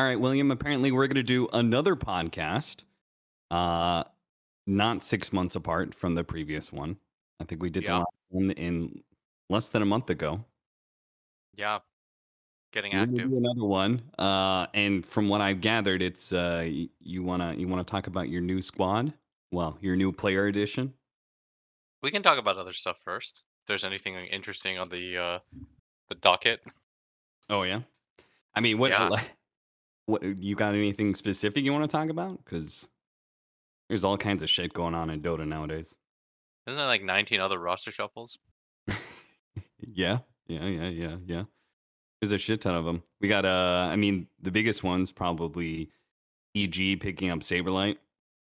All right, William. Apparently, we're going to do another podcast. Uh, not six months apart from the previous one. I think we did the Yeah. last one in less than a month ago. Yeah. Getting We're active. another one. Uh, and from what I've gathered, it's uh, y- you wanna you wanna talk about your new squad. Well, your new player edition. We can talk about other stuff first. If there's anything interesting on the uh the docket. Oh yeah. I mean, what Yeah. What you got anything specific you want to talk about? Because there's all kinds of shit going on in Dota nowadays. Isn't there like 19 other roster shuffles? yeah, yeah, yeah, yeah, yeah. There's a shit ton of them. We got uh, I mean, the biggest ones probably EG picking up Saberlight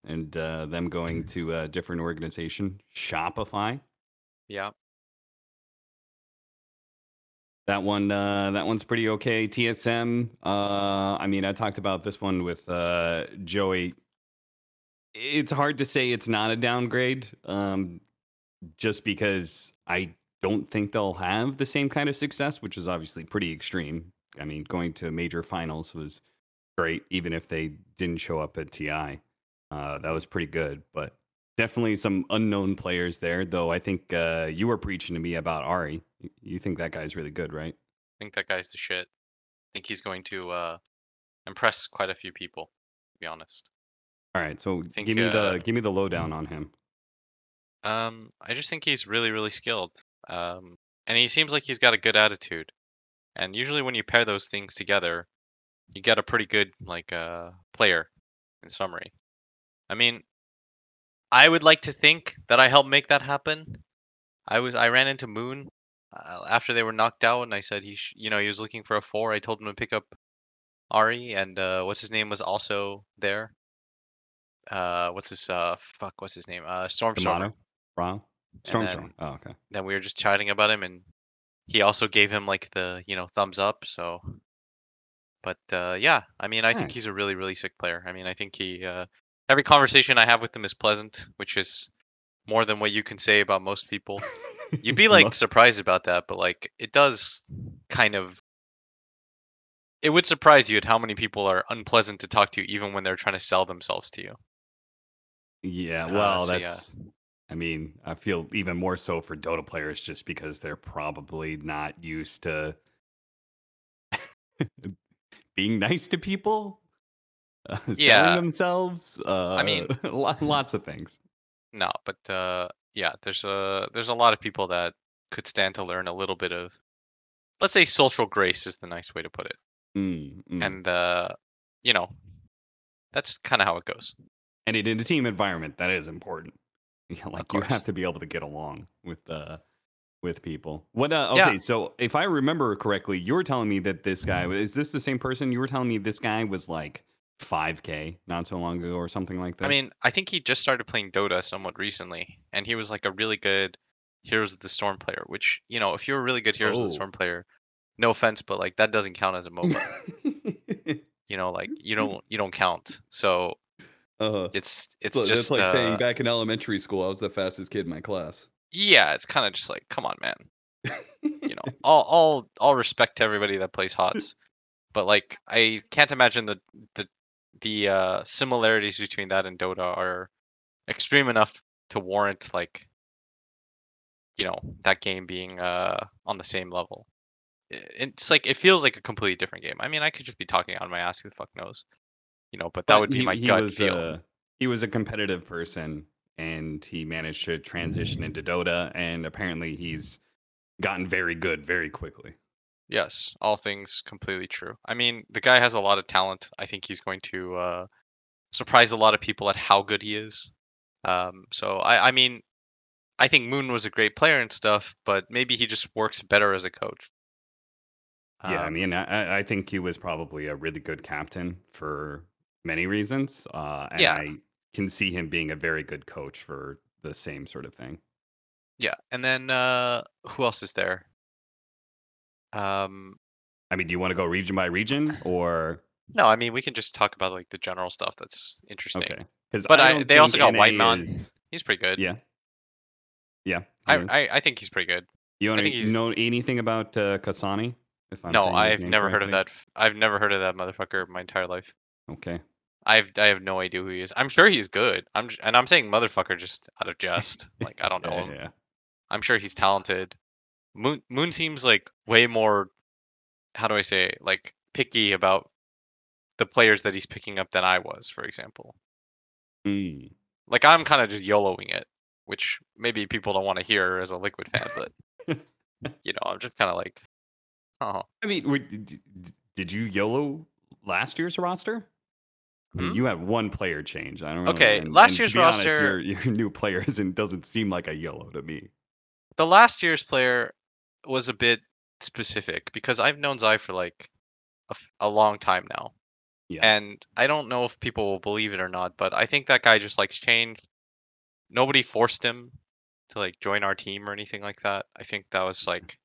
and uh, them going to a different organization, Shopify. Yeah. That one, uh, that one's pretty okay. TSM. Uh, I mean, I talked about this one with uh, Joey. It's hard to say it's not a downgrade, um, just because I don't think they'll have the same kind of success, which is obviously pretty extreme. I mean, going to major finals was great, even if they didn't show up at TI. Uh, that was pretty good, but definitely some unknown players there. Though I think uh, you were preaching to me about Ari. You think that guy's really good, right? I think that guy's the shit. I think he's going to uh impress quite a few people, to be honest. All right, so think, give me uh, the give me the lowdown on him. Um, I just think he's really, really skilled. Um, and he seems like he's got a good attitude. And usually when you pair those things together, you get a pretty good like uh player in summary. I mean, I would like to think that I helped make that happen. I was I ran into Moon uh, after they were knocked out, and I said he, sh- you know, he was looking for a four. I told him to pick up Ari, and uh, what's his name was also there. Uh, what's his uh fuck? What's his name? Uh, Ron, Stormstorm. then- Oh, okay. then we were just chatting about him and he also gave him like the you know thumbs up so but uh yeah i mean i think he's a really really sick player i mean i think he uh every conversation i have with him is pleasant which is more than what you can say about most people you'd be like surprised about that but like it does kind of it would surprise you at how many people are unpleasant to talk to even when they're trying to sell themselves to you yeah. Uh, Well, so, yeah. that's. I mean, I feel even more so for Dota players just because they're probably not used to being nice to people, uh, Yeah. selling themselves. Uh, mean- lots of things. No, but uh, yeah, there's a there's a lot of people that could stand to learn a little bit of, let's say, social grace is the nice way to put it, Mm, mm. and uh, you know, that's kind of how it goes. and in a team environment that is important yeah, like you have to be able to get along with uh with people what uh Yeah. okay so if i remember correctly you were telling me that this guy is this the same person you were telling me this guy was like 5k not so long ago or something like that I mean, I think he just started playing Dota somewhat recently, and he was like a really good Heroes of the Storm player. Which you know, if you're a really good Heroes of Oh. the Storm player, no offense, but like that doesn't count as a MOBA. you know, like you don't you don't count. So uh, it's it's so just like saying uh, back in elementary school i was the fastest kid in my class yeah, it's kind of just like, come on, man. you know, all all all respect to everybody that plays HOTS, but like I can't imagine the the the uh, similarities between that and Dota are extreme enough to warrant like you know that game being uh on the same level. It's like it feels like a completely different game. I mean, I could just be talking out of my ass. Who the fuck knows? You know, but that But would be he- my he gut was, feel. uh, he was a competitive person and he managed to transition into Dota and apparently he's gotten very good very quickly. Yes, all things completely true. I mean, the guy has a lot of talent. I think he's going to uh, surprise a lot of people at how good he is. Um, so I, I mean, I think Moon was a great player and stuff, but maybe he just works better as a coach. Yeah, I Um, mean, I, I think he was probably a really good captain for many reasons. Uh, and Yeah. I can see him being a very good coach for the same sort of thing. yeah. And then uh, who else is there? Um, I mean, do you want to go region by region or no, I mean we can just talk about like the general stuff that's interesting. okay? Because But I- they also got Whitemon. He's pretty good. Yeah, yeah. I. I I think he's pretty good. you want to know anything about uh, Kasani? If I'm no, I've never heard of that. I've never heard of that motherfucker my entire life. Okay. I've I have no idea who he is. I'm sure he's good. I'm and I'm saying motherfucker just out of jest. Like I don't know Yeah, him. yeah. I'm sure he's talented. Moon Moon seems like way more how do I say it? like picky about the players that he's picking up than I was, for example. Mm. Like I'm kind of just YOLOing it, which maybe people don't want to hear as a Liquid fan, but you know, I'm just kind of like, oh, I mean, did you YOLO last year's roster? I mean, Hmm? you had one player change. I don't know. Okay, and- last and year's be honest, roster- your, your new player isn't doesn't seem like a YOLO to me. the last year's player was a bit specific because I've known Zai for like a, a long time now. Yeah. And I don't know if people will believe it or not, but I think that guy just likes change. Nobody forced him to like join our team or anything like that. I think that was like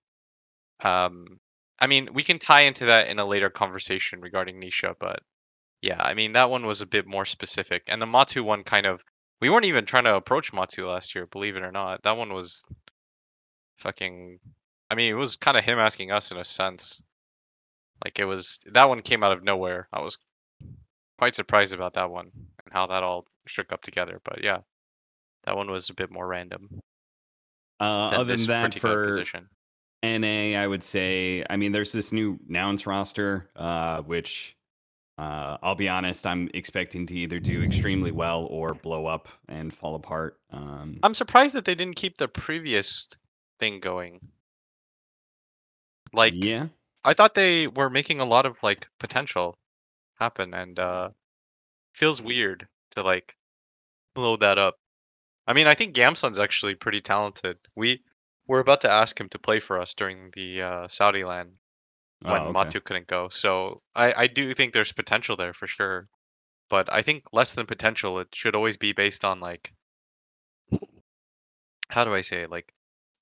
um I mean, we can tie into that in a later conversation regarding Nisha, but yeah, I mean that one was a bit more specific. And the Matu one kind of we weren't even trying to approach Matu last year, believe it or not. That one was fucking I mean, it was kind of him asking us in a sense. Like it was that one came out of nowhere. I was quite surprised about that one and how that all shook up together. But yeah, that one was a bit more random Uh, than other than that, for position. NA, I would say, I mean, there's this new nouns roster, uh, which uh, I'll be honest, I'm expecting to either do extremely well or blow up and fall apart. Um, I'm surprised that they didn't keep the previous thing going. Like yeah, I thought they were making a lot of like potential happen and uh feels weird to like blow that up. I mean, I think Gamson's actually pretty talented. We were about to ask him to play for us during the uh, Saudi land when Oh, okay. Matu couldn't go. So I, I do think there's potential there for sure. But I think less than potential, it should always be based on like how do I say it? Like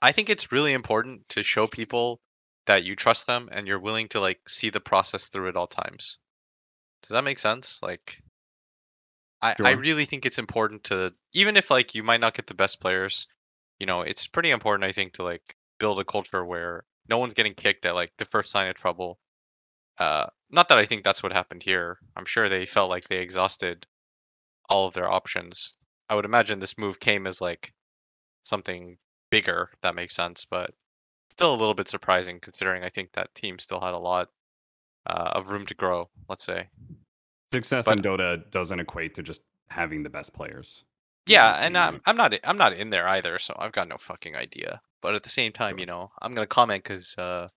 I think it's really important to show people that you trust them and you're willing to like see the process through at all times. Does that make sense? Like I, I really think it's important to even if like you might not get the best players, you know, it's pretty important I think to like build a culture where no one's getting kicked at like the first sign of trouble. Uh not that I think that's what happened here. I'm sure they felt like they exhausted all of their options. I would imagine this move came as like something bigger, that makes sense, but still a little bit surprising considering I think that team still had a lot uh, of room to grow, let's say. success but- in Dota doesn't equate to just having the best players. Yeah, and. I'm I'm not I'm not in there either, so I've got no fucking idea. But at the same time, you know, I'm gonna comment because uh,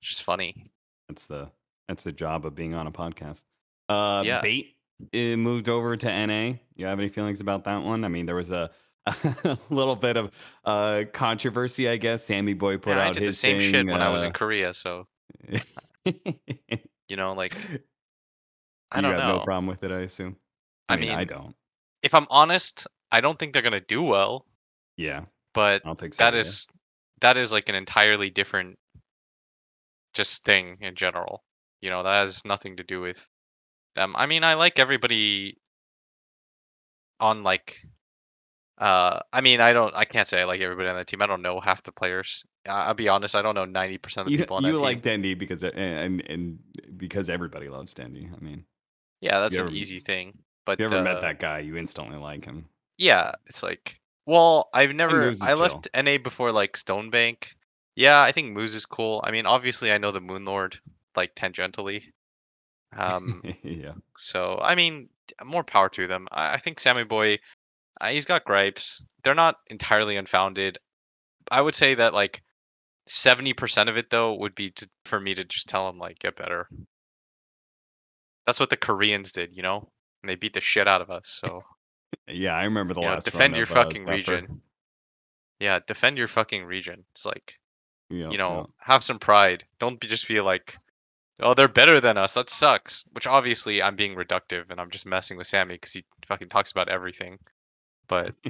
it's just funny. That's the that's the job of being on a podcast. Uh, Yeah. B8 uh, moved over to NA. You have any feelings about that one? I mean, there was a, a little bit of uh, controversy, I guess. Sammy Boy put Yeah, out I did the his same shit thing, when I was in uh, Korea, so you know, like I you don't have know. no problem with it, I assume. I I mean, I don't. If I'm honest, I don't think they're gonna do well, Yeah, but I don't think so. that either. is that is like an entirely different just thing in general. You know, that has nothing to do with them. I mean, I like everybody on like uh I mean, I don't I can't say I like everybody on that team. I don't know half the players. I- I'll be honest, I don't know 90% of the you, people on you that like team. Dendy because and, and because everybody loves Dendy. I mean, Yeah, that's an ever- easy thing. But if you ever met uh, that guy, you instantly like him. Yeah, it's like well, I've never I left NA before like Stonebank. Yeah, I think Moose is cool. I mean, obviously I know the Moon Lord like tangentially. Um yeah, so I mean, more power to them. I, I think Sammy Boy uh, he's got gripes. They're not entirely unfounded. I would say that like 70% of it though would be to, for me to just tell him like get better. That's what the Koreans did, you know? And they beat the shit out of us. So yeah. I remember the know, last. defend your uh, fucking region. Yeah, defend your fucking region. It's like, Yeah, you know, have some pride. Don't be just be like, oh, they're better than us. That sucks. Which obviously I'm being reductive and I'm just messing with Sammy because he fucking talks about everything. But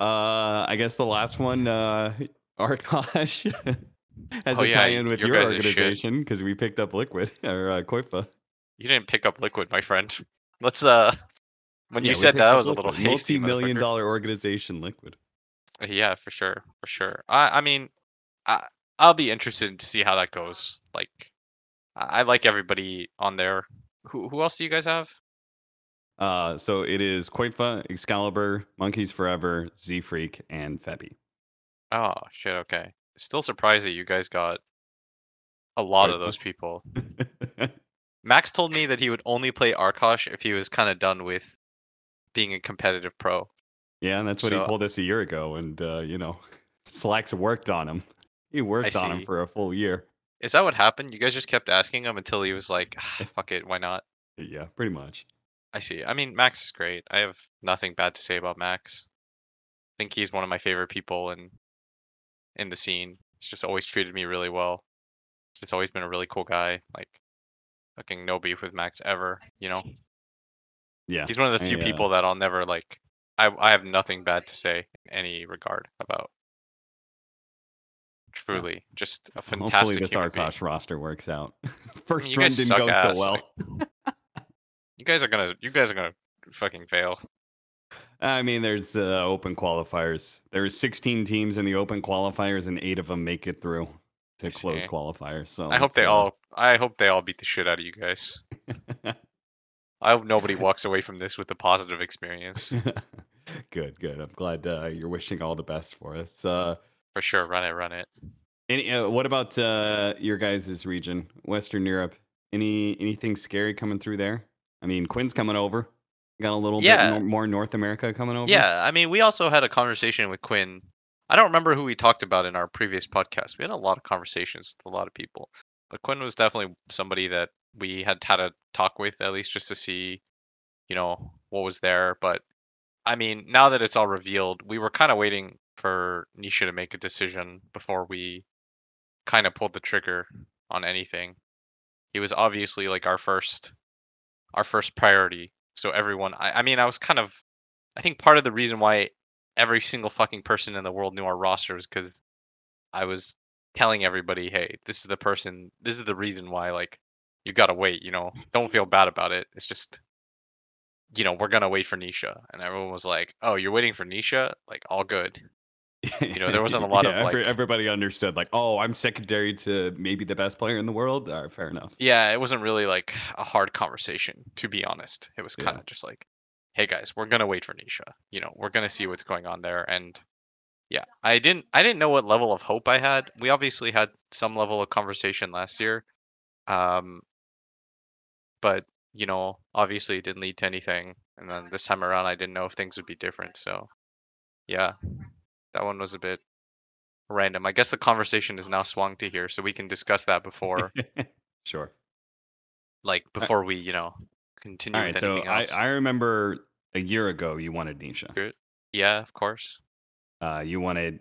uh, I guess the last one, uh, Arkosh has Oh, a yeah, tie-in with your your organization because we picked up Liquid or uh, Qojqva. you didn't pick up Liquid, my friend. Let's uh, when Yeah, you said that, I was a little hasty. multi-million dollar organization Liquid. Yeah, for sure, for sure. I I mean, I I'll be interested to see how that goes. Like, I I like everybody on there. Who who else do you guys have? Uh, so it is Qojqva, Excalibur, Monkeys Forever, Z Freak, and Febby. Oh shit. Okay. Still surprised that you guys got a lot of those people. Max told me that he would only play Arkosh if he was kind of done with being a competitive pro. yeah, and that's what So- he told us a year ago. And uh, you know, Slacks worked on him. He worked on him for a full year. Is that what happened? You guys just kept asking him until he was like, "Ah, "Fuck it, why not?" Yeah, pretty much. I see. I mean, Max is great. I have nothing bad to say about Max. I think he's one of my favorite people in in the scene. He's just always treated me really well. He's always been a really cool guy. Like, fucking no beef with Max ever. You know, Yeah. he's one of the I, few uh, people that I'll never like. I I have nothing bad to say in any regard about. Truly, just a Hopefully fantastic this. Arkosh roster works out. First you run didn't go ass, so well. like- You guys are gonna. You guys are gonna fucking fail. I mean, there's uh, open qualifiers. There's 16 teams in the open qualifiers, and eight of them make it through to close qualifiers. So I hope they uh, all. I hope they all beat the shit out of you guys. I hope nobody walks away from this with a positive experience. good, good. I'm glad uh, you're wishing all the best for us. Uh, For sure, run it, run it. any, uh, what about uh, your guys' region, Western Europe? Any anything scary coming through there? I mean, Quinn's coming over. Got a little Yeah. bit more North America coming over. Yeah, I mean, we also had a conversation with Quinn. I don't remember who we talked about in our previous podcast. We had a lot of conversations with a lot of people, but Quinn was definitely somebody that we had had a talk with at least just to see, you know, what was there. But I mean, now that it's all revealed, we were kind of waiting for Nisha to make a decision before we kind of pulled the trigger on anything. He was obviously like our first, our first priority. So everyone, I, I mean, I was kind of I think part of the reason why every single fucking person in the world knew our roster was because I was telling everybody, hey, this is the person, this is the reason why, like, you gotta wait, you know, don't feel bad about it. It's just, you know, we're gonna wait for Nisha. And everyone was like, oh, you're waiting for Nisha? Like, all good. You know, there wasn't a lot of, every- like- everybody understood. Like, oh, I'm secondary to maybe the best player in the world. All right, fair enough. Yeah, it wasn't really like a hard conversation, to be honest. It was kind of just like, hey guys, we're gonna wait for Nisha. You know, we're gonna see what's going on there. And yeah, I didn't I didn't know what level of hope I had. We obviously had some level of conversation last year. Um but you know, obviously it didn't lead to anything. And then this time around I didn't know if things would be different. So yeah. That one was a bit random. I guess the conversation is now swung to here, so we can discuss that before sure. like before we you know continue All right. with So anything I, else I remember a year ago you wanted Nisha. yeah of course Uh, you wanted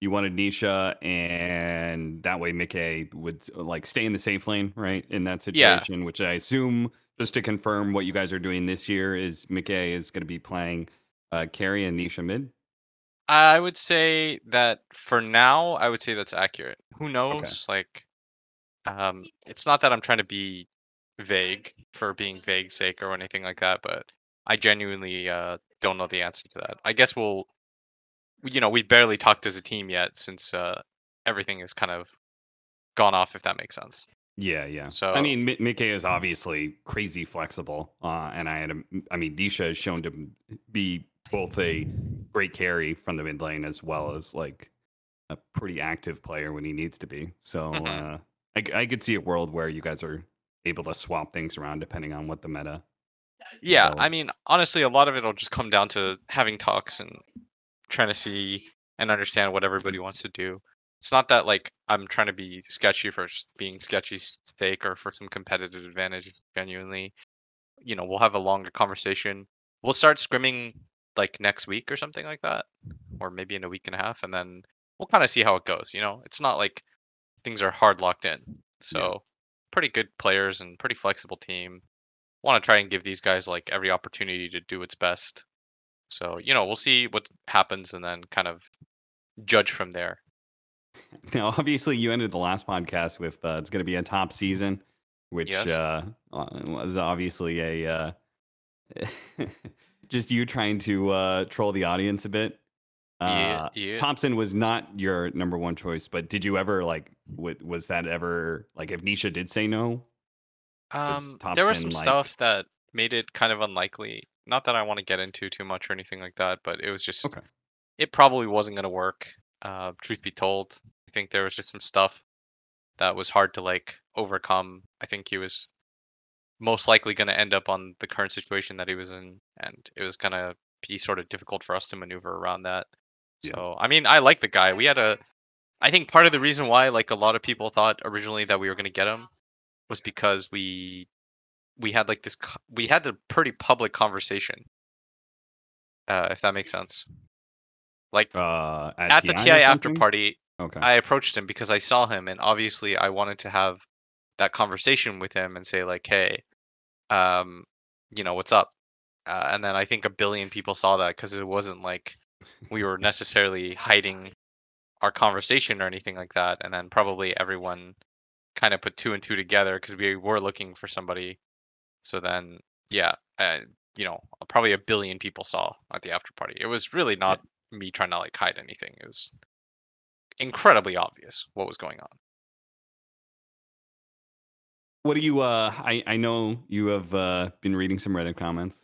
you wanted Nisha, and that way Mickey would like stay in the safe lane, right? In that Yeah. situation, which I assume, just to confirm what you guys are doing this year, is Mickey is going to be playing uh, carry and Nisha mid. I would say that for now i would say that's accurate. Who knows like um it's not that i'm trying to be vague for being vague sake or anything like that but i genuinely uh don't know the answer to that. I guess we'll you know we barely talked as a team yet since uh everything is kind of gone off if that makes sense. Yeah, yeah. So- I mean, Mi- Mickey is obviously crazy flexible, uh, and I had, a, I mean, Nisha has shown to be both a great carry from the mid lane as well as like a pretty active player when he needs to be. So Mhm. uh, I, I could see a world where you guys are able to swap things around depending on what the meta. Yeah, I mean, honestly, a lot of it'll just come down to having talks and trying to see and understand what everybody wants to do. It's not that like I'm trying to be sketchy for being sketchy sake or for some competitive advantage. Genuinely, you know, we'll have a longer conversation. We'll start scrimming like next week or something like that, or maybe in a week and a half, and then we'll kind of see how it goes. You know, it's not like things are hard locked in. So pretty good players and pretty flexible team want to try and give these guys like every opportunity to do its best. So, you know, we'll see what happens and then kind of judge from there. Now, obviously, you ended the last podcast with uh, it's going to be a top season, which Yes. uh, uh, was obviously a uh, just you trying to uh, troll the audience a bit. Yeah, Uh, yeah. Topson was not your number one choice, but did you ever like? W- was that ever like if Nisha did say no? Um, there was some like stuff that made it kind of unlikely. Not that I want to get into too much or anything like that, but it was just okay? it probably wasn't going to work. Uh, truth be told, I think there was just some stuff that was hard to like overcome. I think he was most likely going to end up on the current situation that he was in, and it was going to be sort of difficult for us to maneuver around that. Yeah. So, I mean, I like the guy. We had a, I think part of the reason why like a lot of people thought originally that we were going to get him was because we we had like this we had a pretty public conversation, uh, if that makes sense. Like Uh, at, at the TI TI after party, Okay. I approached him because I saw him, and obviously I wanted to have that conversation with him and say like, hey, um, you know, what's up? Uh, and then I think a billion people saw that because it wasn't like we were necessarily hiding our conversation or anything like that. And then probably everyone kind of put two and two together because we were looking for somebody. So then, yeah, uh, you know, probably a billion people saw at the after party. It was really not me trying to like hide anything. It was incredibly obvious what was going on. What do you? Uh, I I know you have uh, been reading some Reddit comments.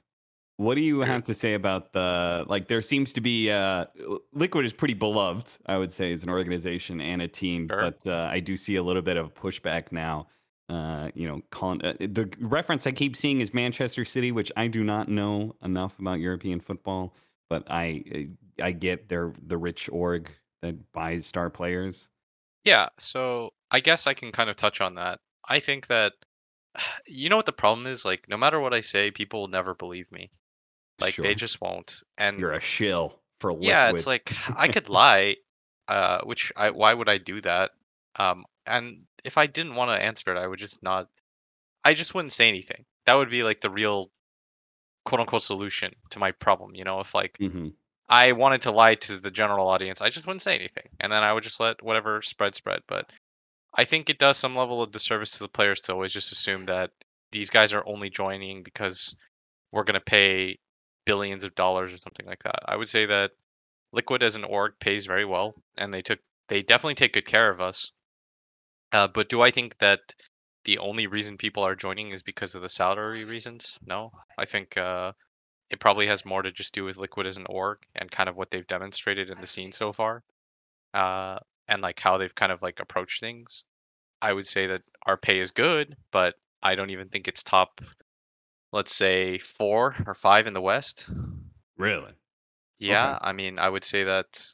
What do you have to say about the like? There seems to be uh, Liquid is pretty beloved, I would say, as an organization and a team. Sure. But uh, I do see a little bit of pushback now. Uh, you know, calling uh, the reference I keep seeing is Manchester City, which I do not know enough about European football, but I uh, I get they're the rich org that buys star players. Yeah, so I guess I can kind of touch on that. I think that you know what the problem is? Like, no matter what I say, people will never believe me. Like, they just won't. And you're a shill for yeah, it's like I could lie, uh, which I why would I do that? Um, and if I didn't want to answer it, I would just not. I just wouldn't say anything. That would be like the real quote unquote solution to my problem. You know, if like hmm I wanted to lie to the general audience, I just wouldn't say anything, and then I would just let whatever spread spread. But I think it does some level of disservice to the players to always just assume that these guys are only joining because we're going to pay billions of dollars or something like that. I would say that Liquid as an org pays very well, and they took they definitely take good care of us. Uh, but do I think that the only reason people are joining is because of the salary reasons? No, I think uh, it probably has more to just do with Liquid as an org and kind of what they've demonstrated in the scene so far, uh, and like how they've kind of like approached things. I would say that our pay is good, but I don't even think it's top, let's say four or five in the West. Really? Yeah, Okay. I mean, I would say that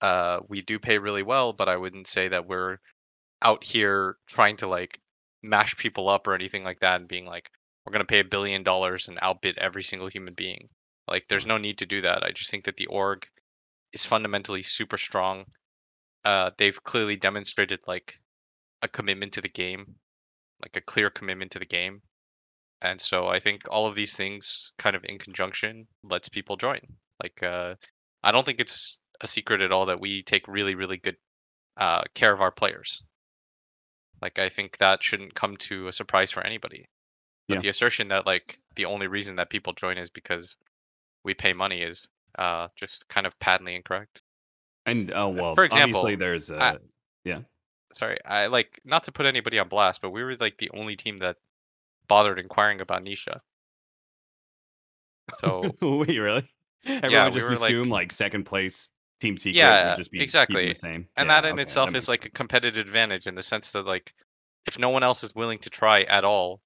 uh, we do pay really well, but I wouldn't say that we're out here trying to like mash people up or anything like that and being like, we're going to pay a billion dollars and outbid every single human being. Like, there's no need to do that. I just think that the org is fundamentally super strong. Uh, they've clearly demonstrated like a commitment to the game, like a clear commitment to the game. And so I think all of these things kind of in conjunction lets people join. Like uh I don't think it's a secret at all that we take really really good uh care of our players. Like I think that shouldn't come to a surprise for anybody. But Yeah. the assertion that like the only reason that people join is because we pay money is uh just kind of patently incorrect. And oh Uh, well, For obviously example, there's I a yeah. sorry, I like not to put anybody on blast, but we were like the only team that bothered inquiring about Nisha. So Wait, really? Everyone we just were assume like like second place team secret would Yeah, just be exactly. the same. And Yeah, that in okay, itself is makes like a competitive advantage in the sense that like if no one else is willing to try at all,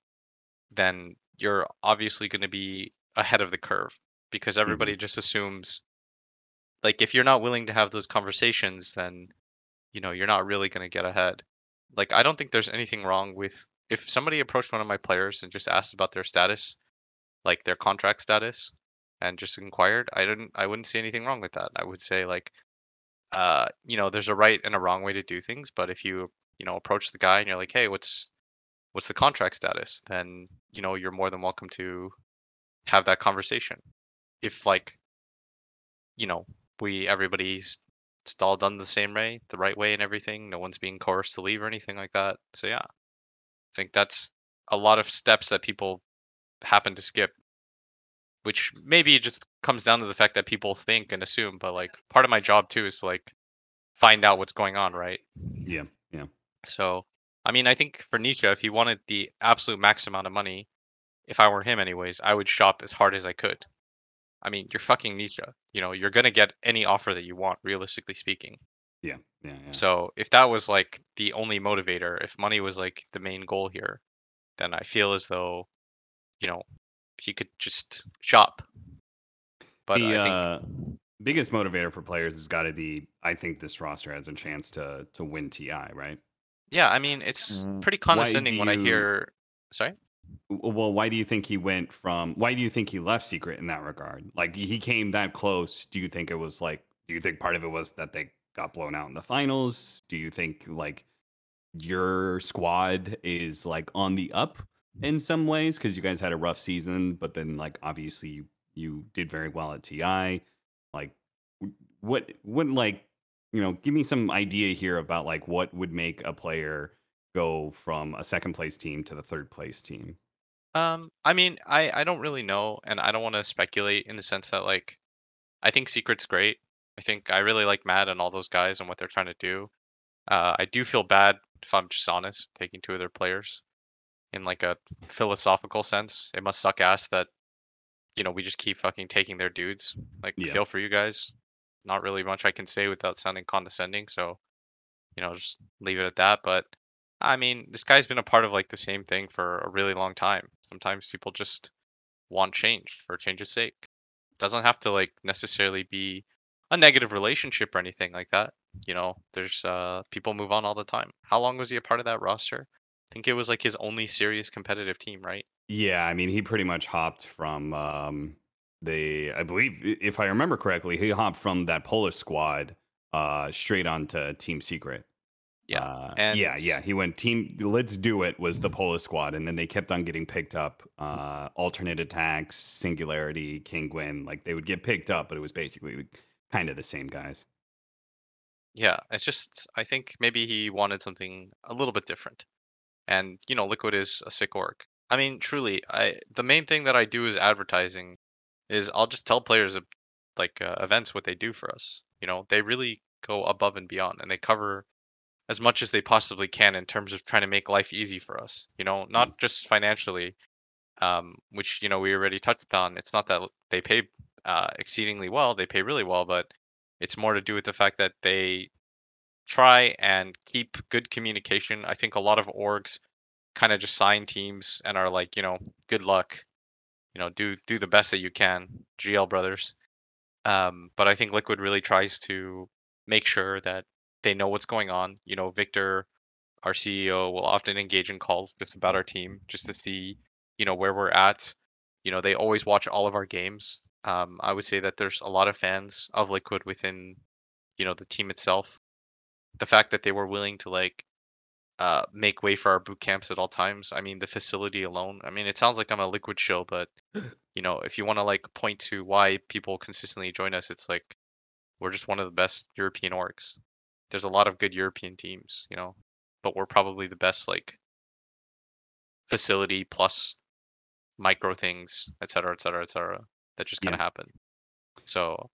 then you're obviously going to be ahead of the curve because everybody just assumes like if you're not willing to have those conversations, then you know, you're not really going to get ahead. Like I don't think there's anything wrong with if somebody approached one of my players and just asked about their status, like their contract status and just inquired, I didn't I wouldn't see anything wrong with that. I would say like uh, you know, there's a right and a wrong way to do things, but if you, you know, approach the guy and you're like, "Hey, what's what's the contract status?" then, you know, you're more than welcome to have that conversation. If like, you know, we everybody's it's all done the same way, the right way and everything, no one's being coerced to leave or anything like that. So yeah, I think that's a lot of steps that people happen to skip, which maybe just comes down to the fact that people think and assume, but like part of my job too is to like find out what's going on, right? Yeah, yeah. So, I mean, I think for Nisha, if he wanted the absolute max amount of money, if I were him anyways, I would shop as hard as I could. I mean, you're fucking Nisha. You know, you're gonna get any offer that you want, realistically speaking. Yeah, yeah, yeah. So if that was like the only motivator, if money was like the main goal here, then I feel as though, you know, he could just shop. But the I think uh, biggest motivator for players has got to be, I think this roster has a chance to to win TI, right? yeah, I mean, it's Mm, pretty Why do condescending when I hear sorry? Well, why do you think he went from? Why do you think he left Secret in that regard? Like he came that close. Do you think it was like? Do you think part of it was that they got blown out in the finals? Do you think like your squad is like on the up in some ways because you guys had a rough season, but then like obviously you you did very well at TI. Like what what like you know give me some idea here about like what would make a player go from a second place team to the third place team. Um, I mean, I I don't really know, and I don't want to speculate in the sense that like I think Secret's great. I think I really like Matt and all those guys and what they're trying to do. Uh, I do feel bad if I'm just honest, taking two of their players in like a philosophical sense. It must suck ass that you know we just keep fucking taking their dudes. Like, Yeah. feel for you guys. Not really much I can say without sounding condescending, so you know, just leave it at that. But I mean, this guy's been a part of like the same thing for a really long time. Sometimes people just want change for change's sake. Doesn't have to like necessarily be a negative relationship or anything like that. You know, there's uh people move on all the time. How long was he a part of that roster? I think it was like his only serious competitive team, right? Yeah, I mean, he pretty much hopped from um, the, I believe, if I remember correctly, he hopped from that Polish squad uh, straight onto Team Secret. Yeah. Uh, yeah, yeah. He went team. Let's do it was the Polish squad, and then they kept on getting picked up. Uh, Alternate aTTaX, Singularity, Kinguin, like they would get picked up, but it was basically kind of the same guys. yeah, it's just I think maybe he wanted something a little bit different. And you know, Liquid is a sick org. I mean, truly, I the main thing that I do is advertising is I'll just tell players like uh, events what they do for us. You know, they really go above and beyond and they cover as much as they possibly can in terms of trying to make life easy for us. You know, not just financially, um, which you know we already touched on. It's not that they pay uh, exceedingly well; they pay really well, but it's more to do with the fact that they try and keep good communication. I think a lot of orgs kind of just sign teams and are like, you know, good luck. You know, do do the best that you can, GL brothers. Um, but I think Liquid really tries to make sure that they know what's going on. You know, Victor, our CEO, will often engage in calls just about our team, just to see, you know, where we're at. You know, they always watch all of our games. Um, I would say that there's a lot of fans of Liquid within, you know, the team itself. The fact that they were willing to like uh, make way for our boot camps at all times. I mean, the facility alone. I mean, it sounds like I'm a liquid show, but you know, if you want to like point to why people consistently join us, it's like we're just one of the best European orgs. There's a lot of good European teams, you know, but we're probably the best like facility plus micro things, et cetera, et cetera, et cetera, that just kind Yeah. of happen. So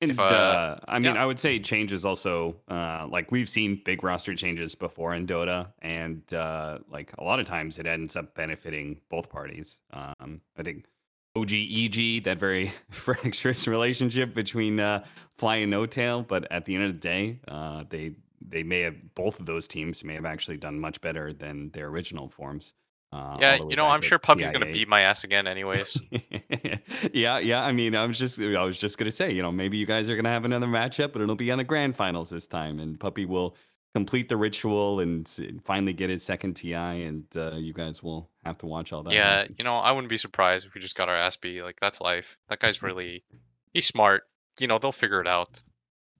And If, uh, uh, I mean, yeah. I would say changes also uh, like we've seen big roster changes before in Dota, and uh, like a lot of times it ends up benefiting both parties. Um, I think OG EG that very fractious relationship between uh, Fly and N0tail, but at the end of the day, uh, they they may have both of those teams may have actually done much better than their original forms. Uh, yeah, all the way you know, I'm sure Puppey's gonna beat my ass again, anyways. yeah, yeah. I mean, I was just, I was just gonna say, you know, maybe you guys are gonna have another matchup, but it'll be on the grand finals this time, and Puppey will complete the ritual and finally get his second TI, and uh, you guys will have to watch all that. Yeah, you know, I wouldn't be surprised if we just got our ass beat. Like that's life. That guy's really he's smart. You know, they'll figure it out.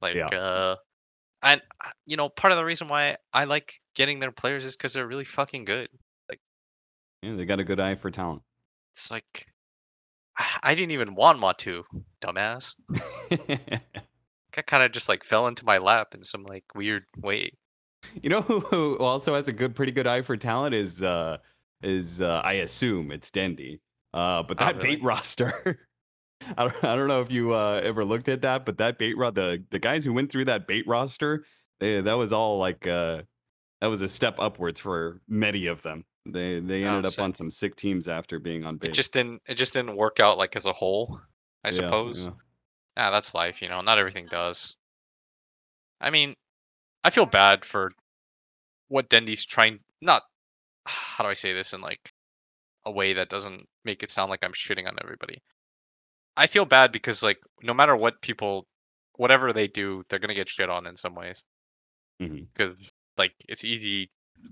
Like Yeah. uh and uh, you know, part of the reason why I like getting their players is cuz they're really fucking good. Like Yeah, they got a good eye for talent. It's like I I didn't even want Matu, dumbass. I kind of just like fell into my lap in some like weird way. you know who also has a good, pretty good eye for talent is, uh, is uh, I assume it's Dendy. Uh, but Oh, that really? B8 roster. I don't, I don't know if you uh, ever looked at that, but that bait rod, the the guys who went through that B8 roster, they, that was all like uh, that was a step upwards for many of them. They they Oh, ended up on some sick teams after being on It just didn't. It just didn't work out like as a whole. I Yeah, suppose. yeah. Yeah, that's life. You know, not everything does. I mean, I feel bad for what Dendy's trying. Not how do I say this in like a way that doesn't make it sound like I'm shitting on everybody. I feel bad because like no matter what people, whatever they do, they're gonna get shit on in some ways. Mm-hmm. Because like it's easy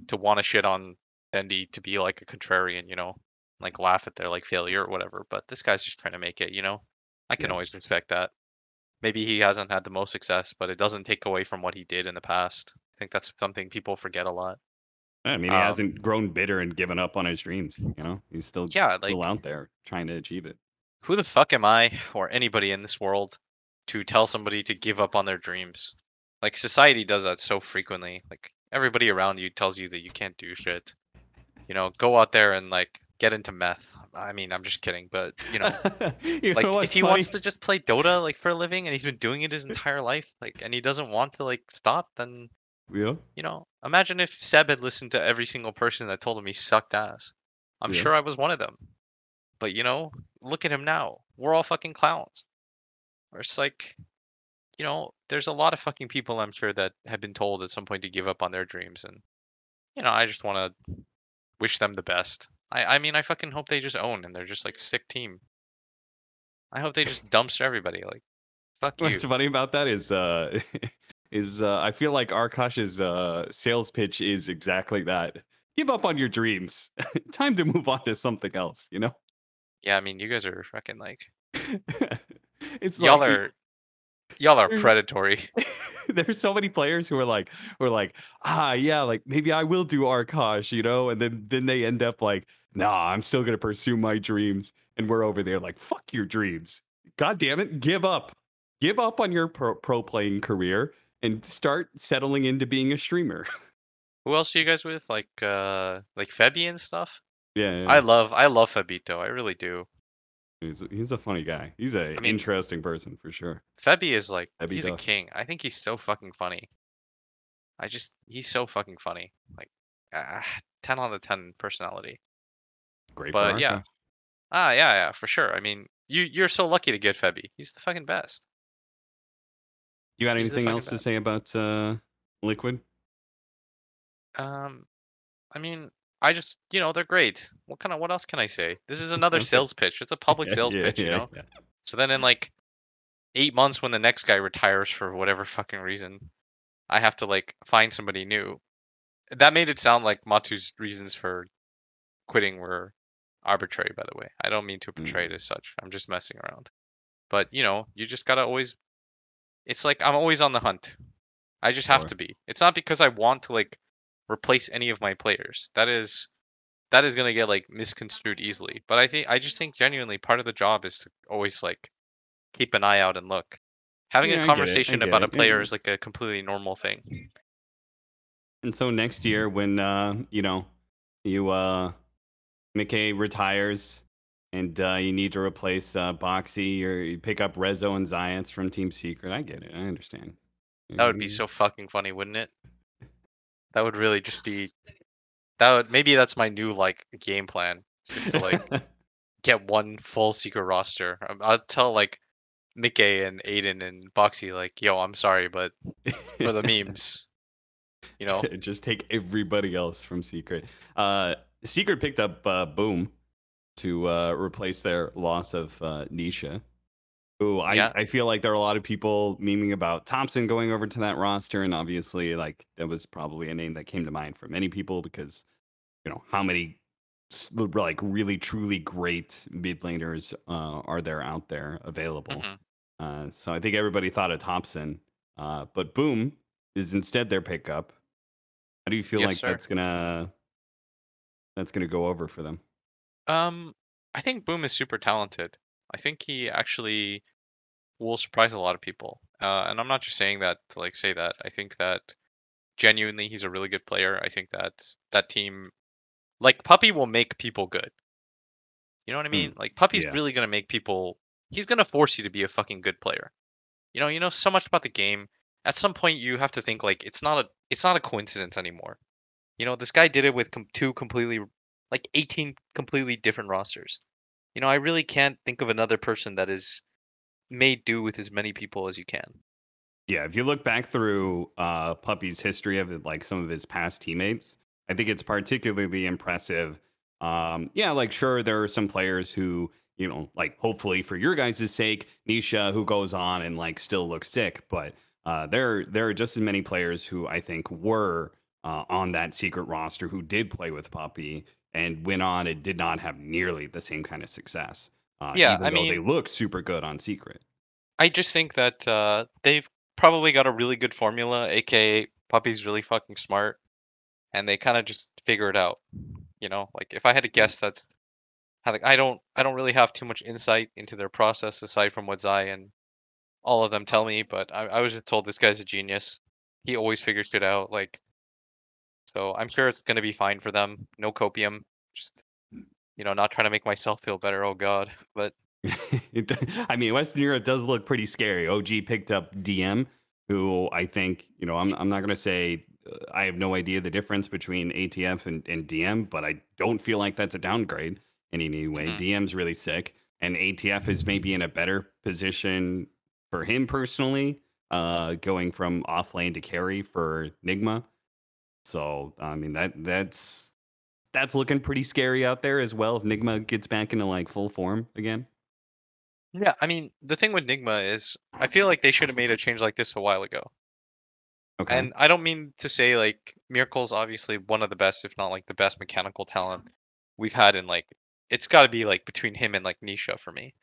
to want to shit on Dendy to be like a contrarian, you know, like laugh at their like failure or whatever. But this guy's just trying to make it, you know. I can Yeah. always respect that. Maybe he hasn't had the most success, but it doesn't take away from what he did in the past. I think that's something people forget a lot. I mean, he Um, hasn't grown bitter and given up on his dreams. You know, he's still Yeah, like still out there trying to achieve it. who the fuck am I or anybody in this world to tell somebody to give up on their dreams? Like society does that so frequently. Like everybody around you tells you that you can't do shit. You know, go out there and like get into meth. I mean, I'm just kidding, but you know, you like know if he funny? wants to just play Dota like for a living and he's been doing it his entire life, like and he doesn't want to like stop, then Yeah. you know, imagine if Ceb had listened to every single person that told him he sucked ass. I'm Yeah. sure I was one of them. But you know, look at him now. We're all fucking clowns. Or it's like, you know, there's a lot of fucking people I'm sure that have been told at some point to give up on their dreams, and you know, I just want to wish them the best. I, I mean, I fucking hope they just own and they're just like sick team. I hope they just dumpster everybody. Like, fuck you. What's funny about that is uh is uh I feel like Arkosh's uh sales pitch is exactly that. Give up on your dreams. Time to move on to something else, you know? Yeah, I mean, you guys are fucking like, it's y'all like are, y'all are predatory. there's so many players who are like who are like ah yeah like maybe i will do arkosh you know and then then they end up like nah i'm still gonna pursue my dreams and we're over there like fuck your dreams god damn it give up give up on your pro, pro playing career and start settling into being a streamer Who else do you guys with? Like, uh, like Febby and stuff. yeah, yeah, I love, I love Fabito. I really do. he's, he's a funny guy he's a I mean- interesting person for sure Febby is like, Febby he's a king. I think he's so fucking funny. I just, he's so fucking funny. Like, ah, ten out of ten personality. great But yeah. Ah, yeah, yeah, for sure. I mean, you, you're so lucky to get Febby. He's the fucking best. You got anything else to say about uh liquid Um, I mean, I just, you know, they're great. What kind of, what else can I say? This is another sales pitch. It's a public sales Yeah, pitch, you know. yeah. So then in like eight months when the next guy retires for whatever fucking reason, I have to like find somebody new. That made it sound like Matu's reasons for quitting were arbitrary, by the way. I don't mean to portray it as such. I'm just messing around. But you know, you just gotta always it's like I'm always on the hunt. I just have Sure. to be. It's not because I want to like replace any of my players. That is that is gonna get like misconstrued easily. But I think I just think genuinely part of the job is to always like keep an eye out and look. Having Yeah, a it, conversation about a player and- is like a completely normal thing. And so next year, when uh, you know, you uh, McKay retires, and uh, you need to replace uh, Boxi, or you pick up Rezo and Zions from Team Secret. I get it. I understand. That would be so fucking funny, wouldn't it? That would really just be that would maybe that's my new like game plan. To like get one full secret roster. Um, I'll tell like Mickey and Aiden and Boxi like, yo, I'm sorry, but for the memes, you know, just take everybody else from Secret. Uh, Secret picked up uh, Boom to uh, replace their loss of uh, Nisha. Who I, Yeah. I feel like there are a lot of people memeing about Topson going over to that roster, and obviously, like that was probably a name that came to mind for many people because you know how many like really truly great mid laners uh, are there out there available. Mhm. Uh, so I think everybody thought of Topson, uh, but Boom is instead their pickup. How do you feel Yes, like sir. that's gonna that's gonna go over for them? Um, I think Boom is super talented. I think he actually will surprise a lot of people. Uh, and I'm not just saying that to like say that. I think that genuinely he's a really good player. I think that that team, like Puppey, will make people good. You know what I Mm, mean? Like Puppey's yeah. really gonna make people he's gonna force you to be a fucking good player. You know, you know so much about the game. At some point, you have to think like it's not a it's not a coincidence anymore. You know, this guy did it with com- two completely like 18 completely different rosters. You know, I really can't think of another person that is made do with as many people as you can. Yeah, if you look back through uh, Puppey's history of like some of his past teammates, I think it's particularly impressive. Um, yeah, like sure, there are some players who you know, like hopefully for your guys' sake, Nisha who goes on and like still looks sick, but uh, there there are just as many players who I think were uh, on that secret roster who did play with Puppey and went on and did not have nearly the same kind of success. Uh, Yeah, even I though they look super good on secret. I just think that uh, they've probably got a really good formula, aka Puppey's really fucking smart, and they kind of just figure it out. You know, like if I had to guess that, how like I don't, I don't really have too much insight into their process aside from what Zai and all of them tell me. But I, I was told this guy's a genius. He always figures it out. Like, so I'm sure it's gonna be fine for them. No copium. Just you know, not trying to make myself feel better. Oh God, but I mean, Western Europe does look pretty scary. OG picked up DM, who I think, you know, I'm, I'm not going to say uh, I have no idea the difference between ATF and, and DM, but I don't feel like that's a downgrade in any way. mhm. DM's really sick, and ATF is maybe in a better position for him personally, uh, going from off lane to carry for Nigma. So, I mean, that that's that's looking pretty scary out there as well. If Nigma gets back into like full form again. yeah. I mean, the thing with Nigma is, I feel like they should have made a change like this a while ago. Okay. And I don't mean to say like Miracle's obviously one of the best, if not like the best mechanical talent we've had in like it's got to be like between him and like Nisha for me.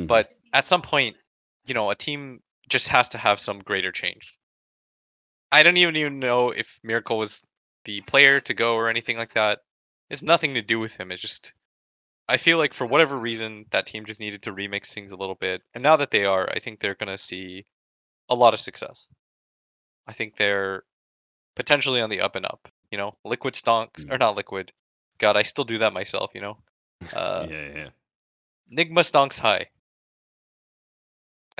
Mhm. But at some point, you know, a team just has to have some greater change. I don't even even know if Miracle was the player to go or anything like that. It's nothing to do with him. It's just I feel like for whatever reason that team just needed to remix things a little bit. And now that they are, I think they're going to see a lot of success. I think they're potentially on the up and up. You know, liquid stonks or Mm. not liquid. God, I still do that myself. You know, uh, yeah, yeah. Nigma stonks high.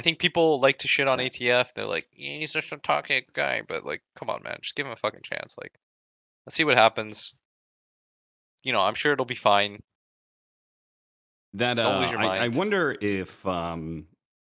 I think people like to shit on ATF. They're like, "Yeah, he's just a toxic guy, but like, come on, man, just give him a fucking chance. Like, let's see what happens. You know, I'm sure it'll be fine. That Don't lose uh, I, I wonder if um,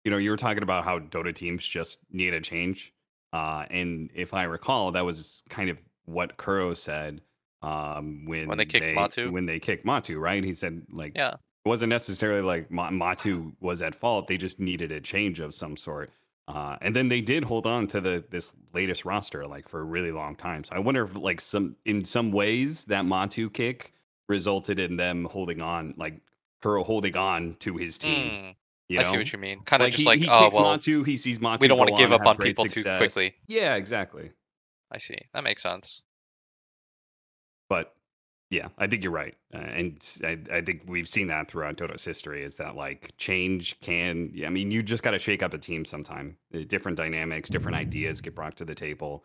you know, you were talking about how Dota teams just need a change. Uh, and if I recall, that was kind of what Kuro said um, when When they kicked Matu? when they kicked Matu, right? He said like Yeah, it wasn't necessarily like Matu was at fault. They just needed a change of some sort. Uh, and then they did hold on to the this latest roster like for a really long time. So I wonder if like some in some ways that Matu kick resulted in them holding on, like Kuro holding on to his team. Mm, I know, see what you mean. Kind of like just he, like, he oh well, Matu, he sees Matu. we don't want to give on, up on people too quickly. Yeah, exactly. I see. That makes sense. But yeah, I think you're right, uh, and I, I think we've seen that throughout Dota's history. Is that like change can? I mean, you just got to shake up a team sometime. Uh, Different dynamics, different ideas get brought to the table.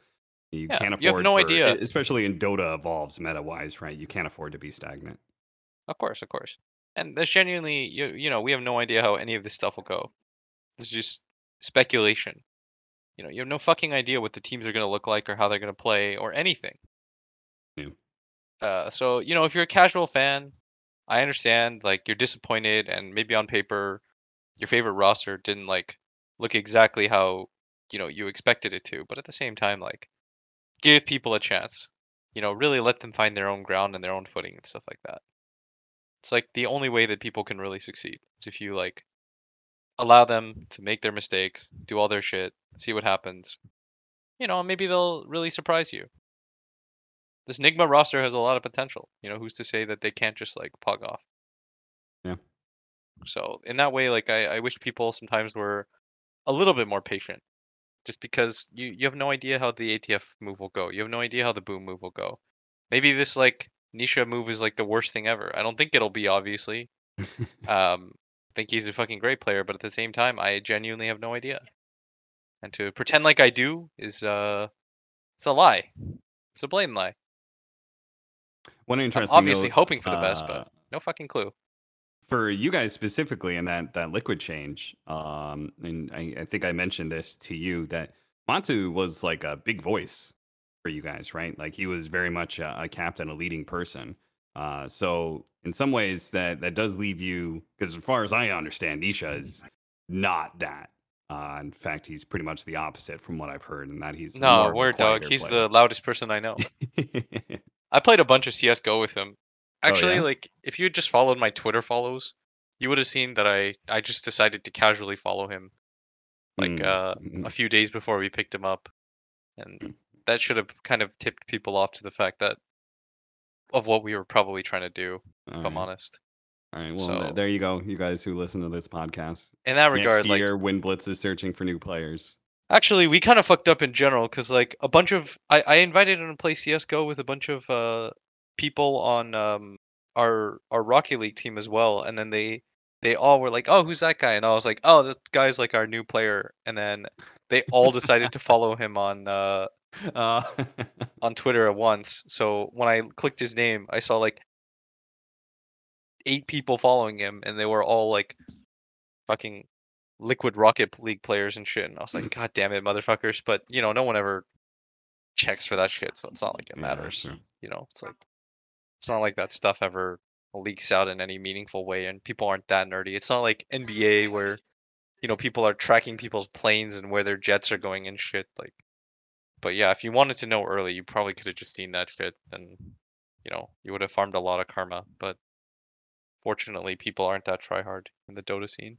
You Yeah, can't afford, you have no for- idea. especially in Dota evolves meta wise, right? You can't afford to be stagnant. Of course, of course. And there's genuinely, you you know, we have no idea how any of this stuff will go. This is just speculation. You know, you have no fucking idea what the teams are going to look like or how they're going to play or anything. Yeah. Uh, so you know, if you're a casual fan, I understand. Like you're disappointed, and maybe on paper, your favorite roster didn't like look exactly how you know you expected it to. But at the same time, like give people a chance. You know, really let them find their own ground and their own footing and stuff like that. It's like the only way that people can really succeed is if you like allow them to make their mistakes, do all their shit, see what happens. You know, maybe they'll really surprise you. This Nigma roster has a lot of potential. You know, who's to say that they can't just like pug off? Yeah. So in that way, like I, I wish people sometimes were a little bit more patient. Just because you, you have no idea how the ATF move will go. You have no idea how the boom move will go. Maybe this like Nisha move is like the worst thing ever. I don't think it'll be obviously. Um I think he's a fucking great player, but at the same time I genuinely have no idea. And to pretend like I do is uh it's a lie. It's a blatant lie. One I'm interesting. obviously note, hoping for the best, uh, but no fucking clue. for you guys specifically in that that liquid change, um, and I, I think I mentioned this to you that Matu was like a big voice for you guys, right? Like he was very much a, a captain, a leading person. Uh, so in some ways, that that does leave you because as far as I understand, Nisha is not that. Uh, in fact, he's pretty much the opposite from what I've heard, and that he's No, more of a word dog. He's player. the loudest person I know. I played a bunch of CS:GO with him. Actually, yeah? like if you had just followed my Twitter follows, you would have seen that I I just decided to casually follow him like Mm, uh, mm, a few days before we picked him up, and Mm. that should have kind of tipped people off to the fact that of what we were probably trying to do. all If I'm honest. All right. Well, So- there you go. You guys who listen to this podcast. In that regard, Next like year, Wind Blitz is searching for new players. Actually, we kind of fucked up in general because like a bunch of I, I invited him to play CS:GO with a bunch of uh people on um our our Rocket League team as well, and then they they all were like, "Oh, who's that guy?" And I was like, "Oh, that guy's like our new player." And then they all decided to follow him on uh Uh, on Twitter at once. So when I clicked his name, I saw like eight people following him, and they were all like fucking Liquid Rocket League players and shit. And I was like, mm. God damn it, motherfuckers! But you know, no one ever checks for that shit, so it's not like it Yeah, matters. sure. You know, it's like it's not like that stuff ever leaks out in any meaningful way, and people aren't that nerdy. It's not like NBA where you know people are tracking people's planes and where their jets are going and shit. Like, but yeah, if you wanted to know early, you probably could have just seen that shit, and you know, you would have farmed a lot of karma. But fortunately, people aren't that try hard in the Dota scene.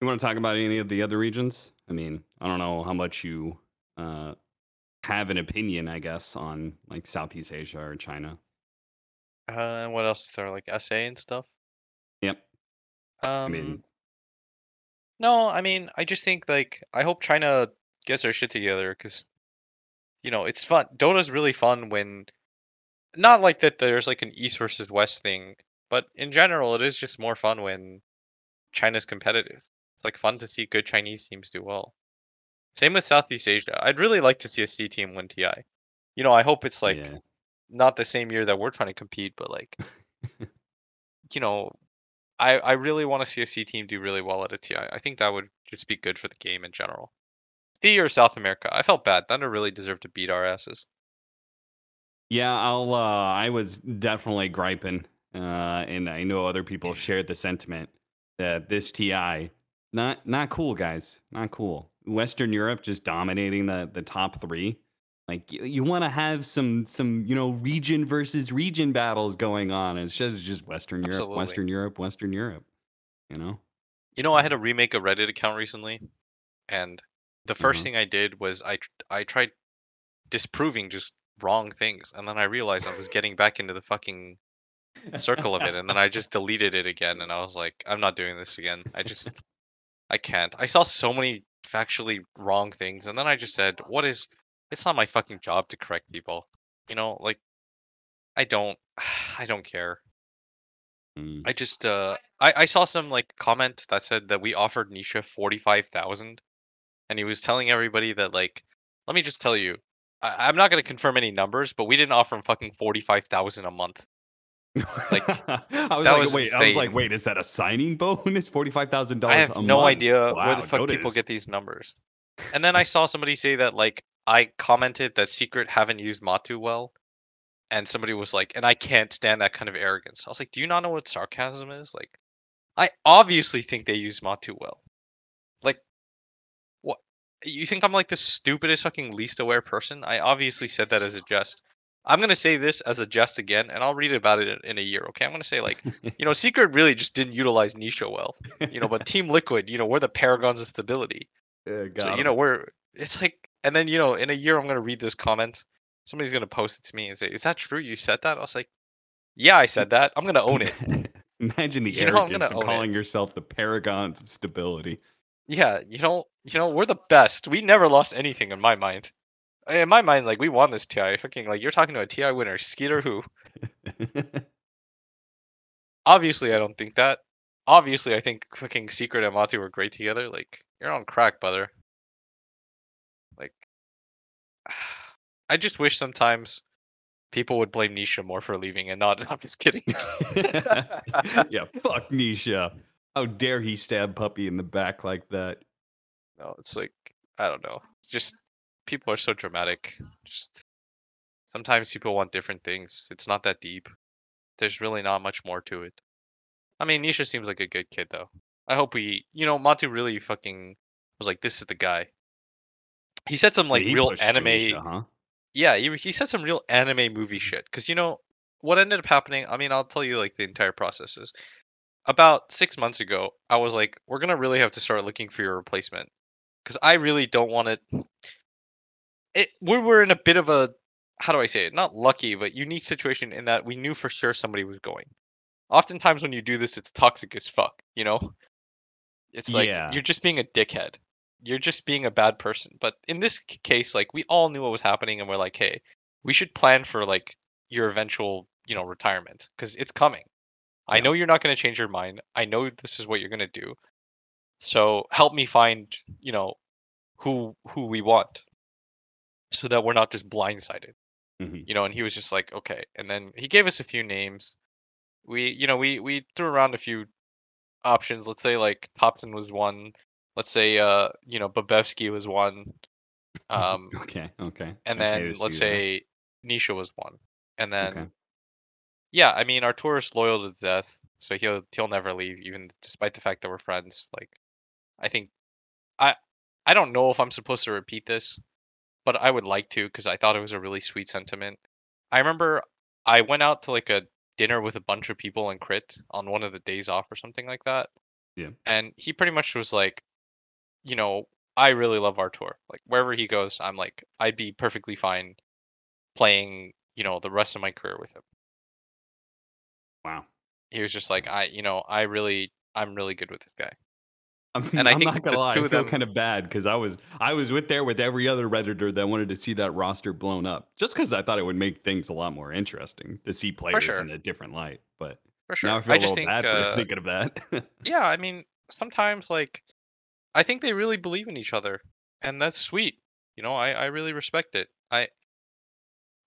You want to talk about any of the other regions? I mean, I don't know how much you uh, have an opinion, I guess, on like Southeast Asia or China. Uh, what else is there? Like SA and stuff. Yep. Um, mean- no, I mean, I just think like I hope China gets their shit together because, you know, it's fun. Dota's really fun when, not like that. There's like an East versus West thing, but in general, it is just more fun when China's competitive. Like fun to see good Chinese teams do well. Same with Southeast Asia. I'd really like to see a SEA team win TI. You know, I hope it's like yeah. not the same year that we're trying to compete, but like, you know, I I really want to see a SEA team do really well at a TI. I think that would just be good for the game in general. SEA or South America. I felt bad. Thunder really deserved to beat our asses. Yeah, I'll. Uh, I was definitely griping, uh, and I know other people shared the sentiment that this TI not not cool, guys, not cool. Western Europe just dominating the the top three. Like you, you want to have some some you know region versus region battles going on. It's just just Western Europe, Absolutely. Western Europe, Western Europe. You know. You know, I had to remake a Reddit account recently, and the 1st Mhm. thing I did was I I tried disproving just wrong things, and then I realized I was getting back into the fucking circle of it, and then I just deleted it again, and I was like, I'm not doing this again. I just I can't. I saw so many factually wrong things, and then I just said, what is? It's not my fucking job to correct people. You know, like I don't I don't care. Mm. I just uh I, I saw some like comment that said that we offered Nisha forty five thousand, and he was telling everybody that like, let me just tell you, I, I'm not gonna confirm any numbers, but we didn't offer him fucking forty five thousand a month. Like, I was like, was wait, I was like, wait, is that a signing bonus? Forty five thousand dollars. I have no month? idea where the fuck Dota people get these numbers. And then I saw somebody say that like I commented that Secret haven't used Matu well, and somebody was like, and I can't stand that kind of arrogance. I was like, do you not know what sarcasm is? Like, I obviously think they use Matu well. Like, what? You think I'm like the stupidest fucking least aware person? I obviously said that as a jest. I'm gonna say this as a jest again, and I'll read about it in- a year. Okay, I'm gonna say like, you know, Secret really just didn't utilize Nisha well. You know, but Team Liquid, you know, we're the paragons of stability. Yeah, So you know we're it's like, and then you know in a year I'm gonna read this comment. Somebody's gonna post it to me and say, "Is that true? You said that?" I was like, "Yeah, I said that. I'm gonna own it." Imagine the You arrogance gonna of own it. calling yourself the paragons of stability. Yeah, you know, you know, we're the best. We never lost anything in my mind. In my mind, like we won this TI. Fucking like you're talking to a TI winner, Skiter who? Obviously, I don't think that. Obviously, I think fucking Secret and Matu were great together. Like you're on crack, brother. Like, I just wish sometimes people would blame Nisha more for leaving and not. I'm just kidding. yeah, fuck Nisha. How dare he stab Puppey in the back like that? no, it's like I don't know. Just people are so dramatic. Just sometimes people want different things. It's not that deep. There's really not much more to it. I mean, Nisha seems like a good kid though. I hope we, you know, Matu really fucking was like, this is the guy. He said some like He real anime. Nisha, huh? Yeah, he, he said some real anime movie shit. Because you know what ended up happening. I mean, I'll tell you like the entire process is. About six months ago, I was like, we're gonna really have to start looking for your replacement because I really don't want it. It we were in a bit of a how do I say it? Not lucky, but unique situation in that we knew for sure somebody was going. Oftentimes, when you do this, it's toxic as fuck. You know, it's like Yeah. you're just being a dickhead. You're just being a bad person. But in this case, like we all knew what was happening, and we're like, hey, we should plan for like your eventual, you know, retirement because it's coming. I know you're not going to change your mind. I know this is what you're going to do. So help me find, you know, who who we want, so that we're not just blindsided Mhm. you know and he was just like okay and then he gave us a few names we you know we we threw around a few options let's say like Topson was one let's say uh you know Babevsky was one um Okay, okay. and then let's see that. say Nisha was one and then Okay. yeah i mean Artur is loyal to death so he'll he'll never leave even despite the fact that we're friends like i think i i don't know if i'm supposed to repeat this but i would like to because i thought it was a really sweet sentiment i remember i went out to like a dinner with a bunch of people in crit on one of the days off or something like that Yeah. and he pretty much was like you know i really love Artur. like wherever he goes i'm like i'd be perfectly fine playing you know the rest of my career with him Wow. he was just like i you know i really i'm really good with this guy I'm, And I I'm think not gonna lie, I feel them- kind of bad because I was I was with there with every other redditor that wanted to see that roster blown up, just because I thought it would make things a lot more interesting to see players sure. in a different light. But for sure now I feel i a just little think bad for uh, thinking of that. yeah i mean sometimes like i think they really believe in each other and that's sweet you know i i really respect it i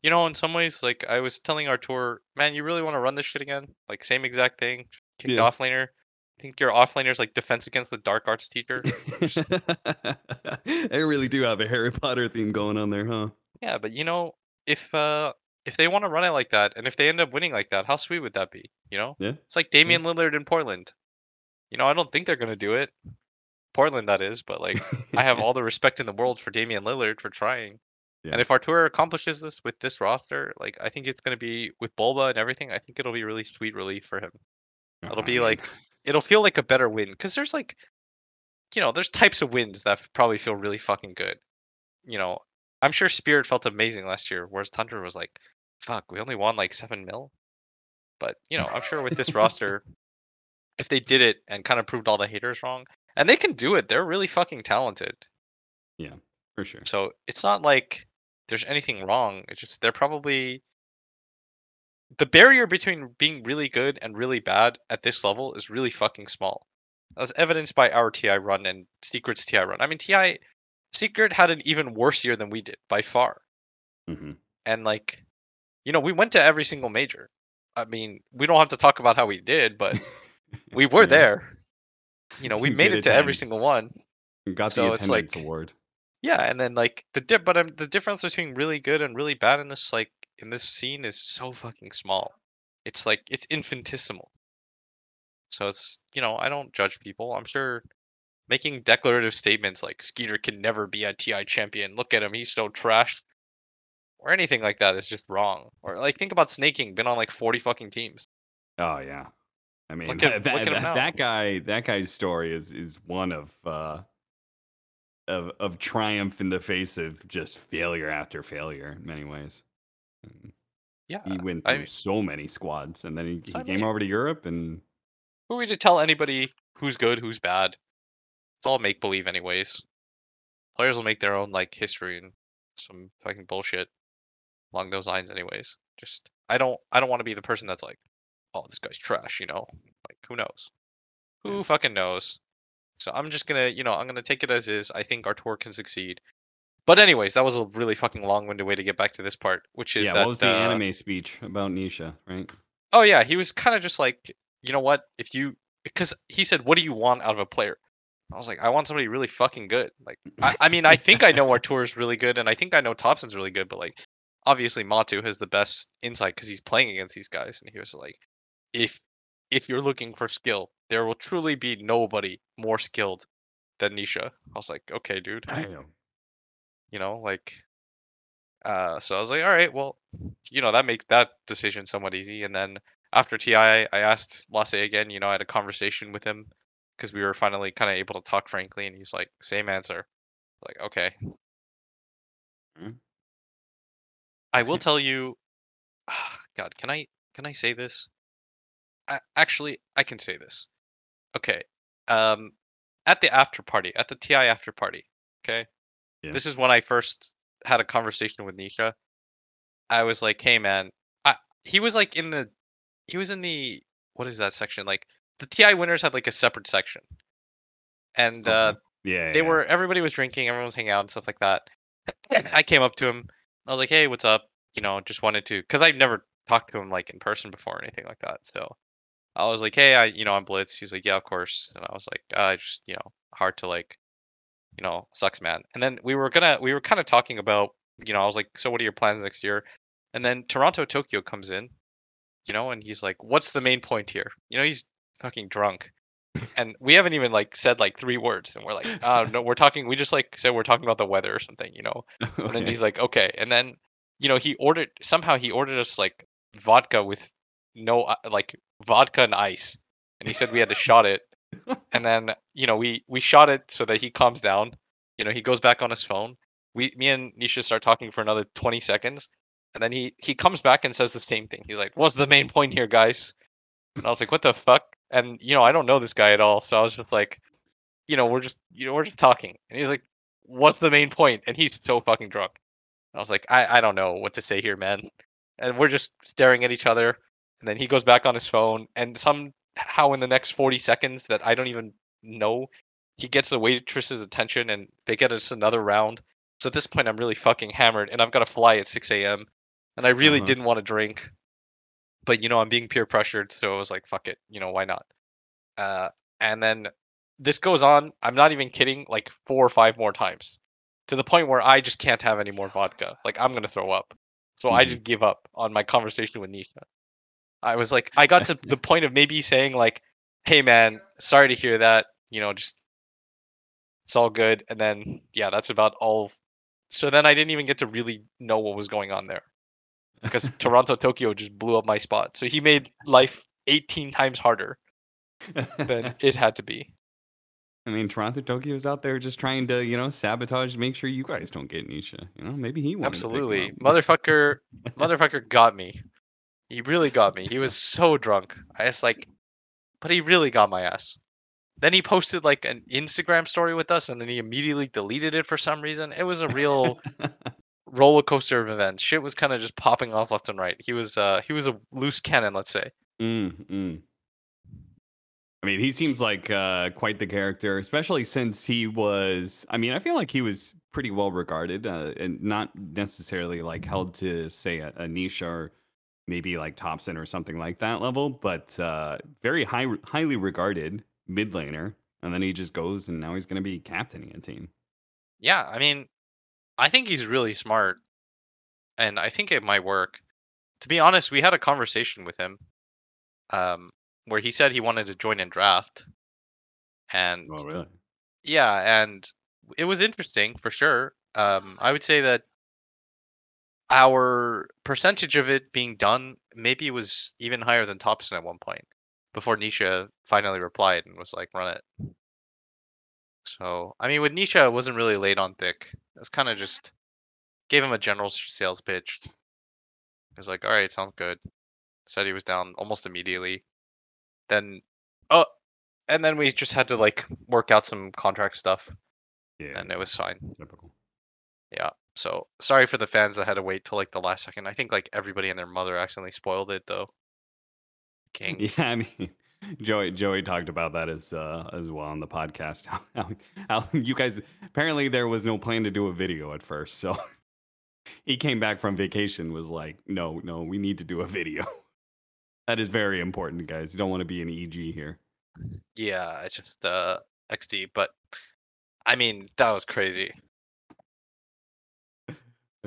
you know in some ways like i was telling Artur, man you really want to run this shit again like same exact thing kicked Yeah. off laner i think your off laner's like defense against the dark arts teacher they really do have a Harry Potter theme going on there, huh? yeah but you know if uh if they want to run it like that and if they end up winning like that how sweet would that be you know Yeah. It's like Damian Lillard in Portland. You know, I don't think they're going to do it. Portland, that is, but like, I have all the respect in the world for Damian Lillard for trying. Yeah. And if Artur accomplishes this with this roster, like, I think it's going to be with Bulba and everything. I think it'll be really sweet relief for him. It'll be like, it'll feel like a better win because there's like, you know, there's types of wins that probably feel really fucking good. You know, I'm sure Spirit felt amazing last year, whereas Tundra was like, fuck, we only won like seven mil. But you know, I'm sure with this roster, if they did it and kind of proved all the haters wrong, and they can do it, they're really fucking talented. Yeah, for sure. So it's not like there's anything wrong. It's just they're probably the barrier between being really good and really bad at this level is really fucking small. As evidenced by our TI run and Secret's TI run. I mean, TI Secret had an even worse year than we did by far. hmm And like, you know, we went to every single major. I mean, we don't have to talk about how we did, but we were Yeah. there. You know, we made it to every single one. Got so the attendance like- award. Yeah, and then like the dip, but um, the difference between really good and really bad in this like in this scene is so fucking small. It's like it's infinitesimal. So it's you know I don't judge people. I'm sure making declarative statements like Skiter can never be a TI champion. Look at him, he's so trash, or anything like that is just wrong. Or like think about Snaking, been on like 40 fucking teams. Oh yeah. I mean Look at- that, look at that, that guy that guy's story is is one of uh of of triumph in the face of just failure after failure in many ways. And Yeah, He went through mean- so many squads and then he, I he came over to Europe and who are we to tell anybody who's good, who's bad? It's all make believe, anyways. Players will make their own like history and some fucking bullshit along those lines, anyways. Just I don't I don't want to be the person that's like, oh, this guy's trash, you know? Like who knows? Who Yeah. fucking knows? So I'm just gonna, you know, I'm gonna take it as is. I think Artur can succeed, but anyways, that was a really fucking long-winded way to get back to this part, which is yeah, that what was the uh, anime speech about Nisha, right? Oh yeah, he was kind of just like, you know what? If you because he said, "What do you want out of a player?" I was like, "I want somebody really fucking good." Like, I, I mean, I think I know Artur is really good, and I think I know Topson's really good, but like, obviously Matu has the best insight because he's playing against these guys, and he was like, "If if you're looking for skill, there will truly be nobody more skilled than Nisha." I was like, "Okay, dude." Damn. You know, like, uh, so I was like, "All right, well, you know, that makes that decision somewhat easy." And then after TI, I asked Lasse again. You know, I had a conversation with him because we were finally kind of able to talk frankly, and he's like, "Same answer." Like, okay. Mm. I will tell you, God, can I can I say this? I, actually, I can say this. Okay. Um, at the after party, at the TI after party. Okay. Yeah. This is when I first had a conversation with Nisha. I was like, "Hey, man," I, he was like in the, he was in the what is that section? Like the TI winners had like a separate section, and uh, yeah, they yeah. were everybody was drinking, everyone was hanging out and stuff like that. I came up to him. I was like, "Hey, what's up?" You know, just wanted to because I've never talked to him like in person before or anything like that. So I was like, "Hey, I you know I'm Blitz." He's like, "Yeah, of course." And I was like, "I just you know hard to like, you know, sucks, man." And then we were gonna we were kind of talking about you know I was like, "So what are your plans next year?" And then Toronto Tokyo comes in, you know, and he's like, "What's the main point here?" You know, he's fucking drunk. And we haven't even like said like three words. And we're like uh no we're talking we just like said we're talking about the weather or something you know? And then he's like okay. And then you know he ordered somehow he ordered us like vodka with no uh, like vodka and ice. And he said we had to shot it and then you know we we shot it so that he calms down. You know he goes back on his phone. We me and nisha start talking for another 20 seconds. And then he he comes back and says the same thing. He's like what's the main point here guys? And i was like what the fuck? And you know i don't know this guy at all. So i was just like you know we're just you know we're just talking. And he's like what's the main point?" and he's so fucking drunk. I was like i i don't know what to say here man. And we're just staring at each other. And then he goes back on his phone. And somehow in the next 40 seconds that i don't even know he gets the waitress's attention and they get us another round. So at this point i'm really fucking hammered and i've got to fly at 6 a.m and i really Uh-huh. didn't want to drink. But you know i'm being peer pressured so i was like fuck it you know why not? Uh and then this goes on i'm not even kidding like four or five more times to the point where i just can't have any more vodka. Like i'm gonna throw up. So i Mhm. just give up on my conversation with nisha i was like i got to the point of maybe saying like hey man sorry to hear that you know just it's all good and then yeah that's about all so then i didn't even get to really know what was going on there because toronto tokyo just blew up my spot so he made life 18 times harder than it had to be I mean, Toronto Tokyo's out there just trying to, you know, sabotage, make sure you guys don't get Nisha. You know, maybe he wanted Absolutely. to pick him up. Motherfucker motherfucker got me. He really got me. He was so drunk. I was like but he really got my ass. Then he posted like an Instagram story with us and then he immediately deleted it for some reason. It was a real roller coaster of events. Shit was kind of just popping off left and right. He was uh he was a loose cannon, let's say. Mm, mm. I mean, he seems like uh, quite the character, especially since he was. I mean, I feel like he was pretty well regarded, uh, and not necessarily like held to say a, a Nisha or maybe like Topson or something like that level, but uh, very high, highly regarded mid laner. And then he just goes, and now he's going to be captaining a team. Yeah, I mean, I think he's really smart and I think it might work. To be honest, we had a conversation with him um where he said he wanted to join in draft and Oh, really? yeah and it was interesting for sure um i would say that our percentage of it being done maybe it was even higher than Topson at one point before nisha finally replied and was like run it. So i mean with nisha it wasn't really laid on thick. It was kind of just gave him a general sales pitch. He was like all right sounds good. Said he was down almost immediately. Then oh and then we just had to like work out some contract stuff. Yeah. and it was fine. Typical. Yeah. So sorry for the fans that had to wait till like the last second. I think like everybody and their mother accidentally spoiled it though. King. Yeah, I mean, Joey Joey talked about that as uh, as well on the podcast. How, how, how you guys apparently there was no plan to do a video at first, so he came back from vacation was like, no, no, we need to do a video. that is very important, guys. You don't want to be an EG here. Yeah, it's just uh XD, but I mean that was crazy.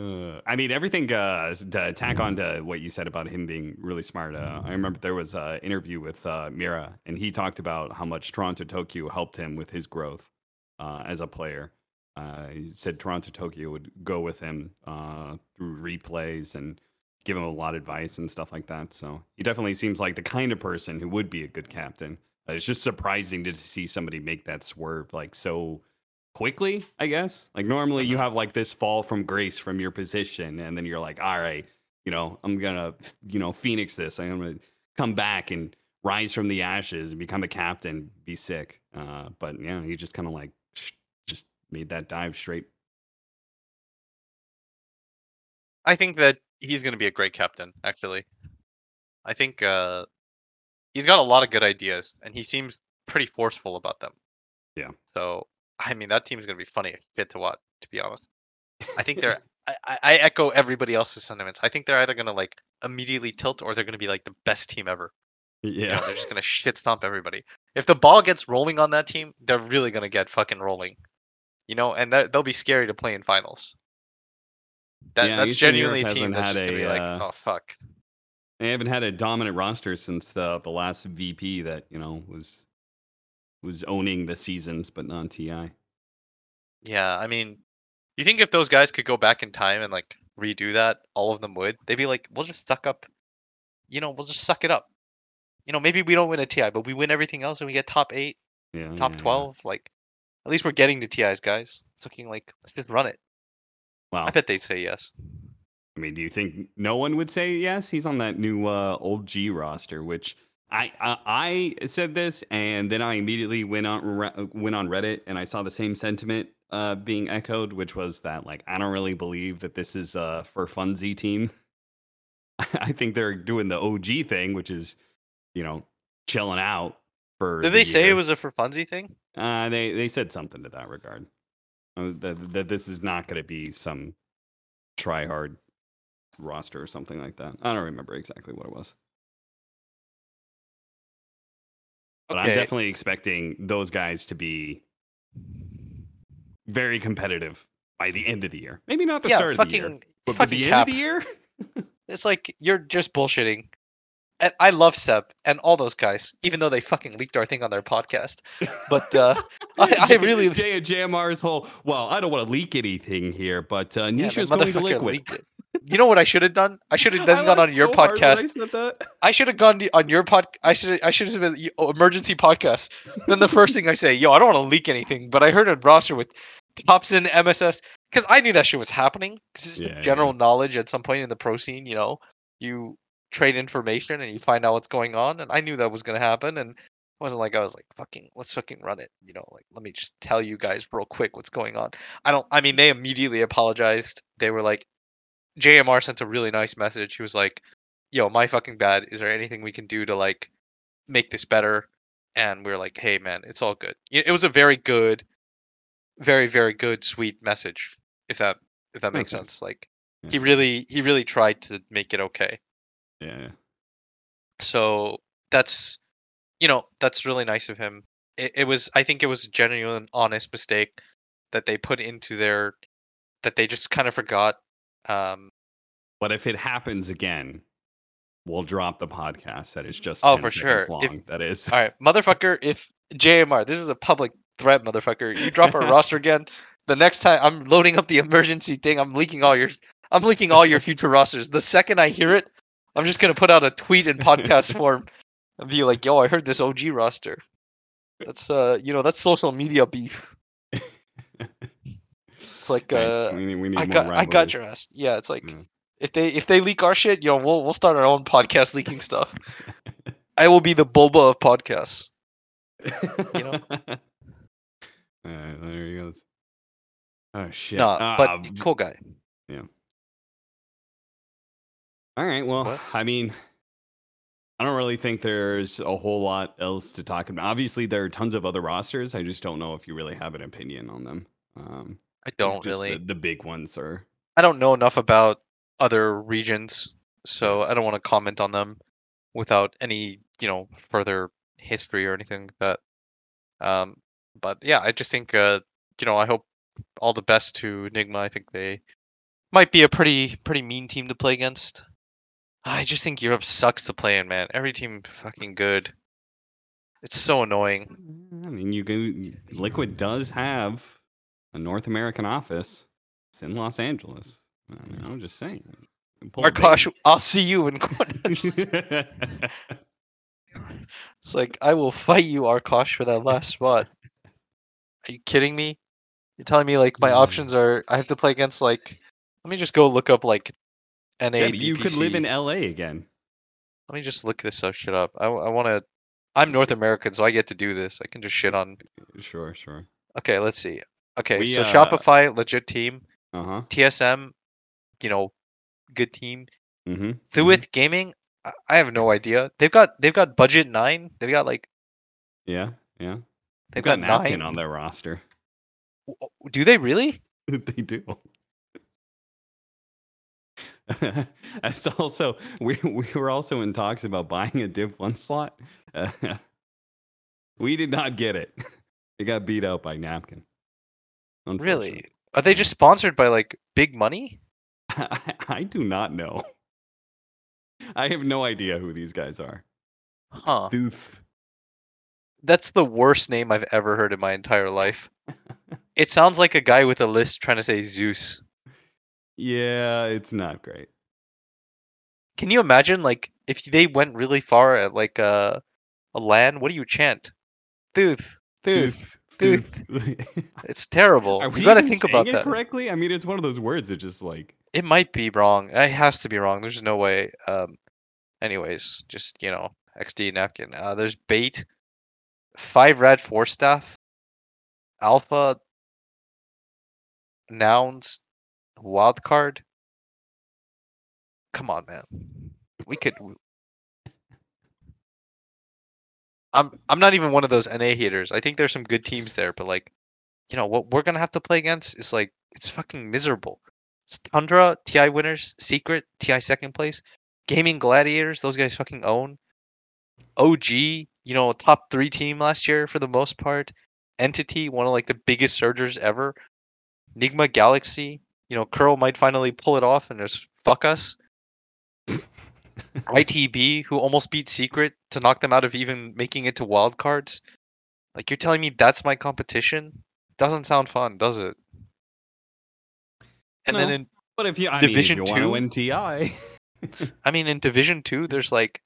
Uh, I mean, everything uh, to tack on to what you said about him being really smart. Uh, I remember there was an interview with uh, Mira, and he talked about how much Toronto Tokyo helped him with his growth uh, as a player. Uh, he said Toronto Tokyo would go with him uh, through replays and give him a lot of advice and stuff like that. So he definitely seems like the kind of person who would be a good captain. Uh, it's just surprising to see somebody make that swerve like so quickly, I guess. Like normally you have like this fall from grace from your position, and then you're like, all right, you know, I'm gonna, you know, phoenix this. I'm gonna come back and rise from the ashes and become a captain, be sick. Uh, but yeah, he just kind of like sh- just made that dive straight. I think that he's going to be a great captain. Actually, I think uh, he's got a lot of good ideas, and he seems pretty forceful about them. Yeah. So I mean, that team's going to be funny shit to watch. To be honest, I think they're. I, I- echo everybody else's sentiments. I think they're either going to like immediately tilt, or they're going to be like the best team ever. You know, Yeah. they're just going to shit stomp everybody. If the ball gets rolling on that team, they're really going to get fucking rolling. You know, and that, they'll be scary to play in finals. That Yeah, that's Eastern Europe genuinely a team that's just gonna a, be like, uh, oh fuck. They haven't had a dominant roster since the the last VP that you know was was owning the seasons, but not Ti. Yeah, I mean, you think if those guys could go back in time and like redo that, all of them would. They'd be like, we'll just suck up. You know, we'll just suck it up. You know, maybe we don't win a TI, but we win everything else and we get top eight, Yeah, top yeah, yeah. twelve. Like, at least we're getting to TIs, guys. It's looking like let's just run it. Wow. I bet they say yes. I mean, do you think no one would say yes? He's on that new uh, OG roster, which I, I I said this, and then I immediately went on went on Reddit and I saw the same sentiment uh, being echoed, which was that like I don't really believe that this is uh, for funsy team. I think they're doing the OG thing, which is you know chilling out for. Did the they say it was a for funsy thing? Uh, they they said something to that regard. That that this is not going to be some try hard roster or something like that. I don't remember exactly what it was, but I'm definitely expecting those guys to be very competitive by the end of the year. Maybe not the yeah, start of the year, but by fucking the end of the year. It's like you're just bullshitting. And I love Ceb and all those guys, even though they fucking leaked our thing on their podcast. But uh, I, I really J- JMR's whole. Well, I don't want to leak anything here, but uh, Yeah, Nisha's the going to liquid. Leaked it. You know what I should have done? I should have I then gone on your so hard when I podcast. I should have gone on your pod. I should I should have been oh, emergency podcast. Then the first thing I say, yo, I don't want to leak anything, but I heard a roster with Topson, MSS, because I knew that shit was happening. Because it's Yeah, general knowledge at some point in the pro scene. You know, you trade information and you find out what's going on, and I knew that was gonna happen. And it wasn't like I was like fucking let's fucking run it. You know, like let me just tell you guys real quick what's going on. I don't. I mean, they immediately apologized. They were like, JMR sent a really nice message. He was like, "Yo, my fucking bad. Is there anything we can do to like make this better?" And we are like, "Hey, man, it's all good." It it was a very good, very very good, sweet message. If that if that makes Makes sense. sense. Like Yeah. he really he really tried to make it okay. Yeah. So that's you know that's really nice of him. It, it was I think it was a genuine honest mistake that they put into their that they just kind of forgot. Um, But if it happens again, we'll drop the podcast that is just Oh, 10 for sure. If- that is. All right, motherfucker. If JMR, this is a public threat, motherfucker. You drop our roster again. The next time I'm loading up the emergency thing, I'm leaking all your, I'm leaking all your future rosters. The second I hear it, I'm just gonna put out a tweet in podcast form and be like, "Yo, I heard this OG roster." That's uh, you know, that's social media beef. It's like Nice. uh, we need, we need I got, I got your ass. Yeah, it's like Yeah. if they if they leak our shit, yo, we'll we'll start our own podcast leaking stuff. I will be the Boba of podcasts. You know? All right, there he goes. Oh shit. No, but Ah, cool guy. Yeah. All right. Well, What? I mean, I don't really think there's a whole lot else to talk about. Obviously, there are tons of other rosters. I just don't know if you really have an opinion on them. Um, I don't just really. the, the big ones are. I don't know enough about other regions, so I don't want to comment on them without any, you know, further history or anything like that. Um, but yeah, I just think, uh, you know, I hope all the best to Nigma. I think they might be a pretty pretty mean team to play against. I just think Europe sucks to play in, man. Every team fucking good. It's so annoying. I mean, you can. Liquid does have a North American office. It's in Los Angeles. I mean, I'm just saying. you can pull a Markosh, bait. I'll see you in Corners. It's like I will fight you, Arkosh, for that last spot. Are you kidding me? You're telling me like my Mm. options are I have to play against like let me just go look up like NA Yeah, you could live in LA again. Let me just look this up shit up. I, want to I'm North American, so I get to do this. I can just shit on Sure, sure. Okay, let's see. Okay, We, so uh, Shopify legit team, Uh huh. TSM, you know, good team. Mm-hmm. Thuith Gaming, I, have no idea. They've got they've got budget 9. They've got like Yeah, yeah. they've They've got, got, napkin 9. on their roster. Do they really? they do. It's also we we were also in talks about buying a Div One slot. Uh, we did not get it. It got beat out by Napkin. Really? Are they just sponsored by like big money? I, I do not know. I have no idea who these guys are. Huh. Thuth. That's the worst name I've ever heard in my entire life. It sounds like a guy with a list trying to say Zeus. Yeah, it's not great. Can you imagine like if they went really far at like a a land, what do you chant? Thuth, Thuth. Thuth. It's terrible. Are you we gotta even think about it that. correctly? I mean, it's one of those words that just like It might be wrong. It has to be wrong. There's no way. Um, anyways, just you know, XD napkin. Uh, there's bait, five red four staff, alpha, nouns, wild card. Come on, man. We could. w- I'm I'm not even one of those NA haters. I think there's some good teams there, but like, you know, what we're gonna have to play against is like it's fucking miserable. It's Tundra, TI winners, Secret, TI second place, Gaming Gladiators, those guys fucking own. OG, you know, top three team last year for the most part. Entity, one of like the biggest surgers ever. Nigma Galaxy, you know, Kuro might finally pull it off and just fuck us. ITB, who almost beat Secret to knock them out of even making it to wild cards. Like you're telling me that's my competition? Doesn't sound fun, does it? And then in But if you, I Division mean, if you two? to win TI, I mean, in Division Two, there's like,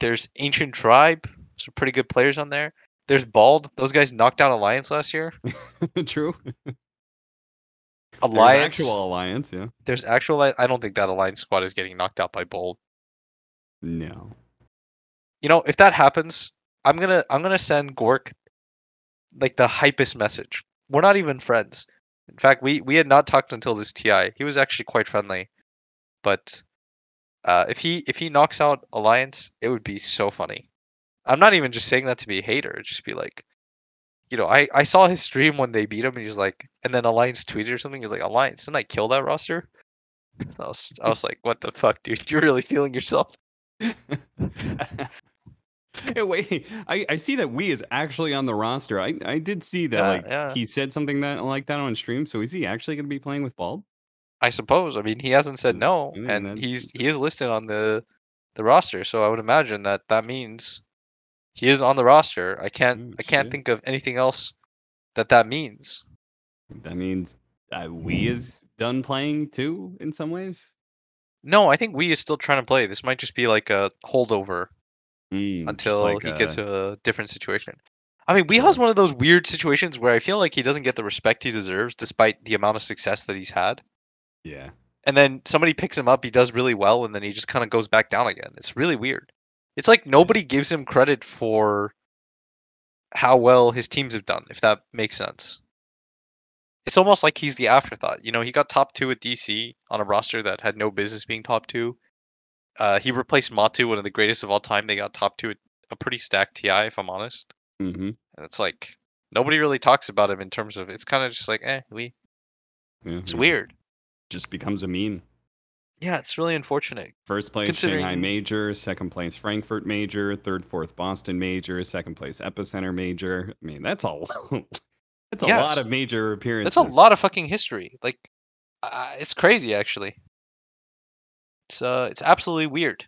there's Ancient Tribe, some pretty good players on there. There's Bald. Those guys knocked out Alliance last year. true. Alliance. There's actual alliance, yeah. There's actual. I don't think that Alliance squad is getting knocked out by Bold. No. You know, if that happens, I'm gonna I'm gonna send Gork like the hypest message. We're not even friends. In fact, we we had not talked until this TI. He was actually quite friendly, but uh, if he if he knocks out Alliance, it would be so funny. I'm not even just saying that to be a hater. Just be like, you know, I I saw his stream when they beat him, and he's like, and then Alliance tweeted or something. He's like, Alliance, didn't I kill that roster? I was I was like, what the fuck, dude? You're really feeling yourself. Hey, wait, I, I see that w33 is actually on the roster. I, I did see that Yeah, like yeah. he said something that like that on stream. So is he actually going to be playing with Bald? I suppose. I mean, he hasn't said Mm, no, I mean, and he's he is listed on the the roster. So I would imagine that that means he is on the roster. I can't Mm, I can't shit. think of anything else that that means. That means uh, w33 is done playing too in some ways. No, I think w33 is still trying to play. This might just be like a holdover Mm, until like, he gets uh, a different situation. I mean, Weeha's Sure. one of those weird situations where I feel like he doesn't get the respect he deserves, despite the amount of success that he's had. yeah. and then somebody picks him up, he does really well, and then he just kind of goes back down again. It's really weird. It's like nobody gives him credit for how well his teams have done, if that makes sense. It's almost like he's the afterthought. You know, he got top two at DC on a roster that had no business being top two. Uh, he replaced Matu, one of the greatest of all time. They got top two, at a pretty stacked TI, if I'm honest. Mm-hmm. And it's like nobody really talks about him in terms of. It's kind of just like, eh, we. Yeah, It's weird. Just becomes a meme. Yeah, it's really unfortunate. First place Shanghai Major, second place Frankfurt Major, third, fourth Boston Major, second place Epicenter Major. I mean, that's all. that's a lot of major appearances. That's a lot of fucking history. Like, uh, it's crazy actually. It's uh, it's absolutely weird.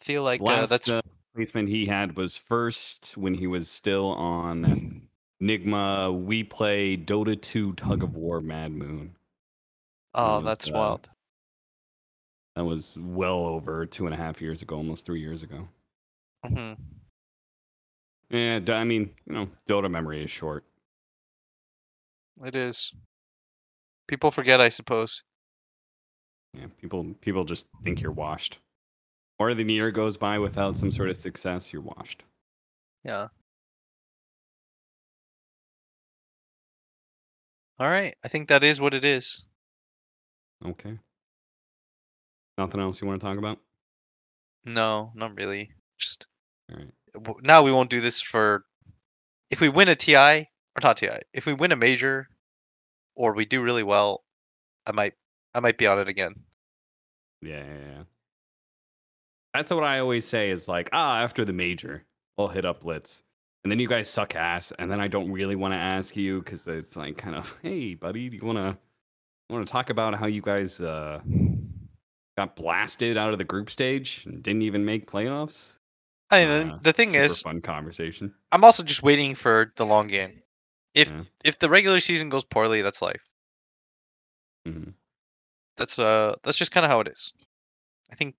I feel like uh, Last that's uh, placement he had was first when he was still on Nigma. WePlay Dota 2 Tug of War Mad Moon. oh, was, that's uh, wild. That was well over two and a half years ago, almost three years ago. hmm Yeah, I mean, you know, Dota memory is short. It is. People forget, I suppose. Yeah, people people just think you're washed. Or the year goes by without some sort of success, you're washed. Yeah. All right, I think that is what it is. Okay. Nothing else you want to talk about? No, not really. Just All right. now we won't do this for if we win a TI or not TI. If we win a major or we do really well, I might I might be on it again. Yeah, yeah, yeah. That's what I always say is like, ah, after the major, I'll hit up Blitz. And then you guys suck ass, and then I don't really want to ask you because it's like kind of, hey, buddy, do you want to want to talk about how you guys uh, got blasted out of the group stage and didn't even make playoffs? I mean, Uh, the thing is, fun conversation. I'm also just waiting for the long game. If Yeah. if the regular season goes poorly, that's life. Mhm. That's uh that's just kind of how it is. I think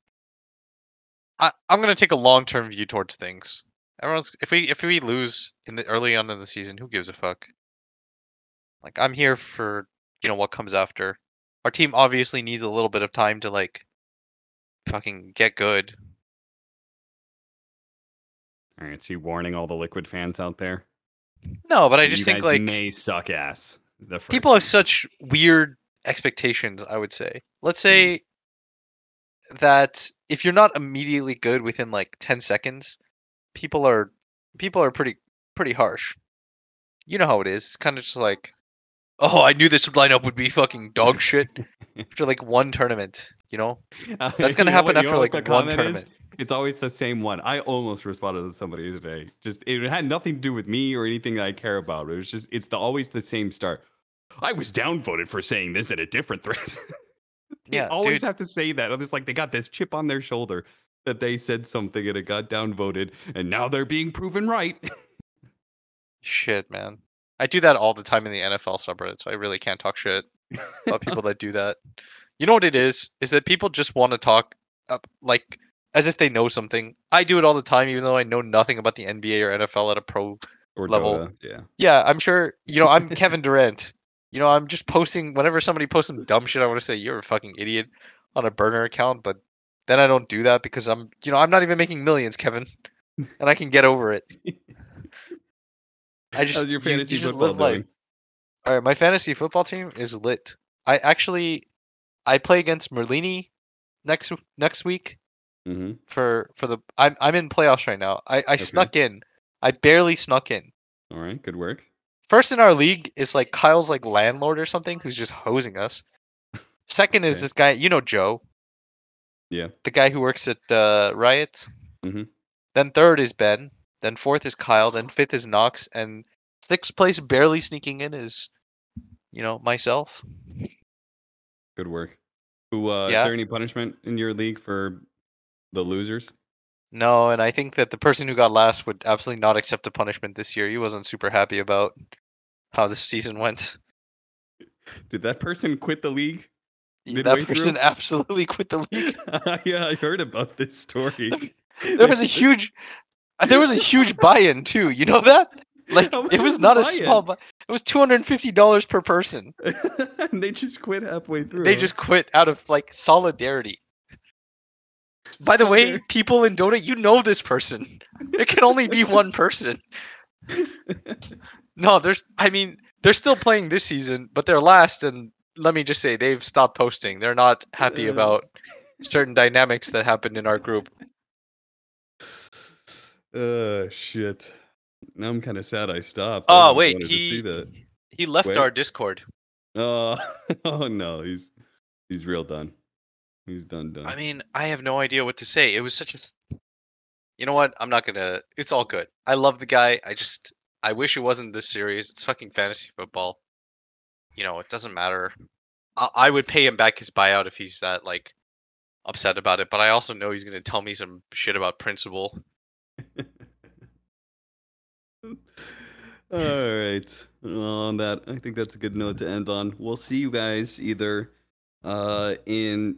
I I'm gonna take a long term view towards things. Everyone's if we if we lose in the early on in the season, who gives a fuck? Like I'm here for you know what comes after. Our team obviously needs a little bit of time to like fucking get good. All right, so you warning all the Liquid fans out there. No, but I just think like may suck ass. The first people have such weird expectations i would say let's say that if you're not immediately good within like 10 seconds people are people are pretty pretty harsh you know how it is it's kind of just like oh i knew this lineup would be fucking dog shit after like one tournament you know Uh, That's gonna know happen after, know like, one tournament. is? It's always the same one. I almost responded to somebody today. Just it had nothing to do with me or anything that I care about. It was just it's the always the same start. I was downvoted for saying this in a different thread. they Yeah, always dude. have to say that. It's like they got this chip on their shoulder that they said something and it got downvoted, and now they're being proven right. shit man i do that all the time in the nfl subreddit so i really can't talk shit about people that do that. You know what it is? Is that people just want to talk up like as if they know something. I do it all the time, even though I know nothing about the NBA or NFL at a pro. or Level. Dota, yeah. Yeah, I'm sure. You know, I'm Kevin Durant. You know, I'm just posting whenever somebody posts some dumb shit. I want to say you're a fucking idiot on a burner account, but then I don't do that because I'm, you know, I'm not even making millions, Kevin, and I can get over it. I just How's your you- you fantasy football life. All right, my fantasy football team is lit. I actually I play against Merlini next next week hmm for for the I'm I'm in playoffs right now. I I snuck in. I barely snuck in. All right, good work. First in our league is like Kyle's like landlord or something who's just hosing us. Second is this guy, you know Joe, Yeah. the guy who works at uh, Riot. Mhm. Then third is Ben. Then fourth is Kyle. Then fifth is Knox. And sixth place, barely sneaking in, is you know myself. Good work. Who uh is there any punishment in your league for the losers? No, and I think that the person who got last would absolutely not accept a punishment this year. He wasn't super happy about how this season went. Did that person quit the league? Midway that through? person absolutely quit the league. yeah, I heard about this story. There was a huge, there was a huge buy-in too. You know that? Like it was was not a small. Bu- it was two hundred and fifty dollars per person. and they just quit halfway through. They just quit out of like solidarity. By the way, people in Dota, you know this person. There can only be one person. No, there's. I mean, they're still playing this season, but they're last, and let me just say they've stopped posting. They're not happy Uh. about certain dynamics that happened in our group. Uh, shit. Now I'm kind of sad I stopped. Oh really wait, wanted to see he he left Wait. our Discord. Oh, oh no, he's he's real done. He's done done. I mean, I have no idea what to say. It was such a You know what? I'm not gonna. It's all good. I love the guy. I just. I wish it wasn't this series. It's fucking fantasy football. You know, it doesn't matter. I, I would pay him back his buyout if he's that like upset about it. But I also know he's gonna tell me some shit about principle. All right. Well, on that, I think that's a good note to end on. We'll see you guys either uh in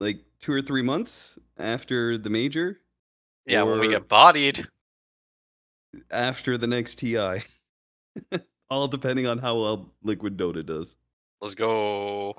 like two or three months after the major, Yeah, when we get bodied. after the next TI. All depending on how well Liquid Dota does. Let's go.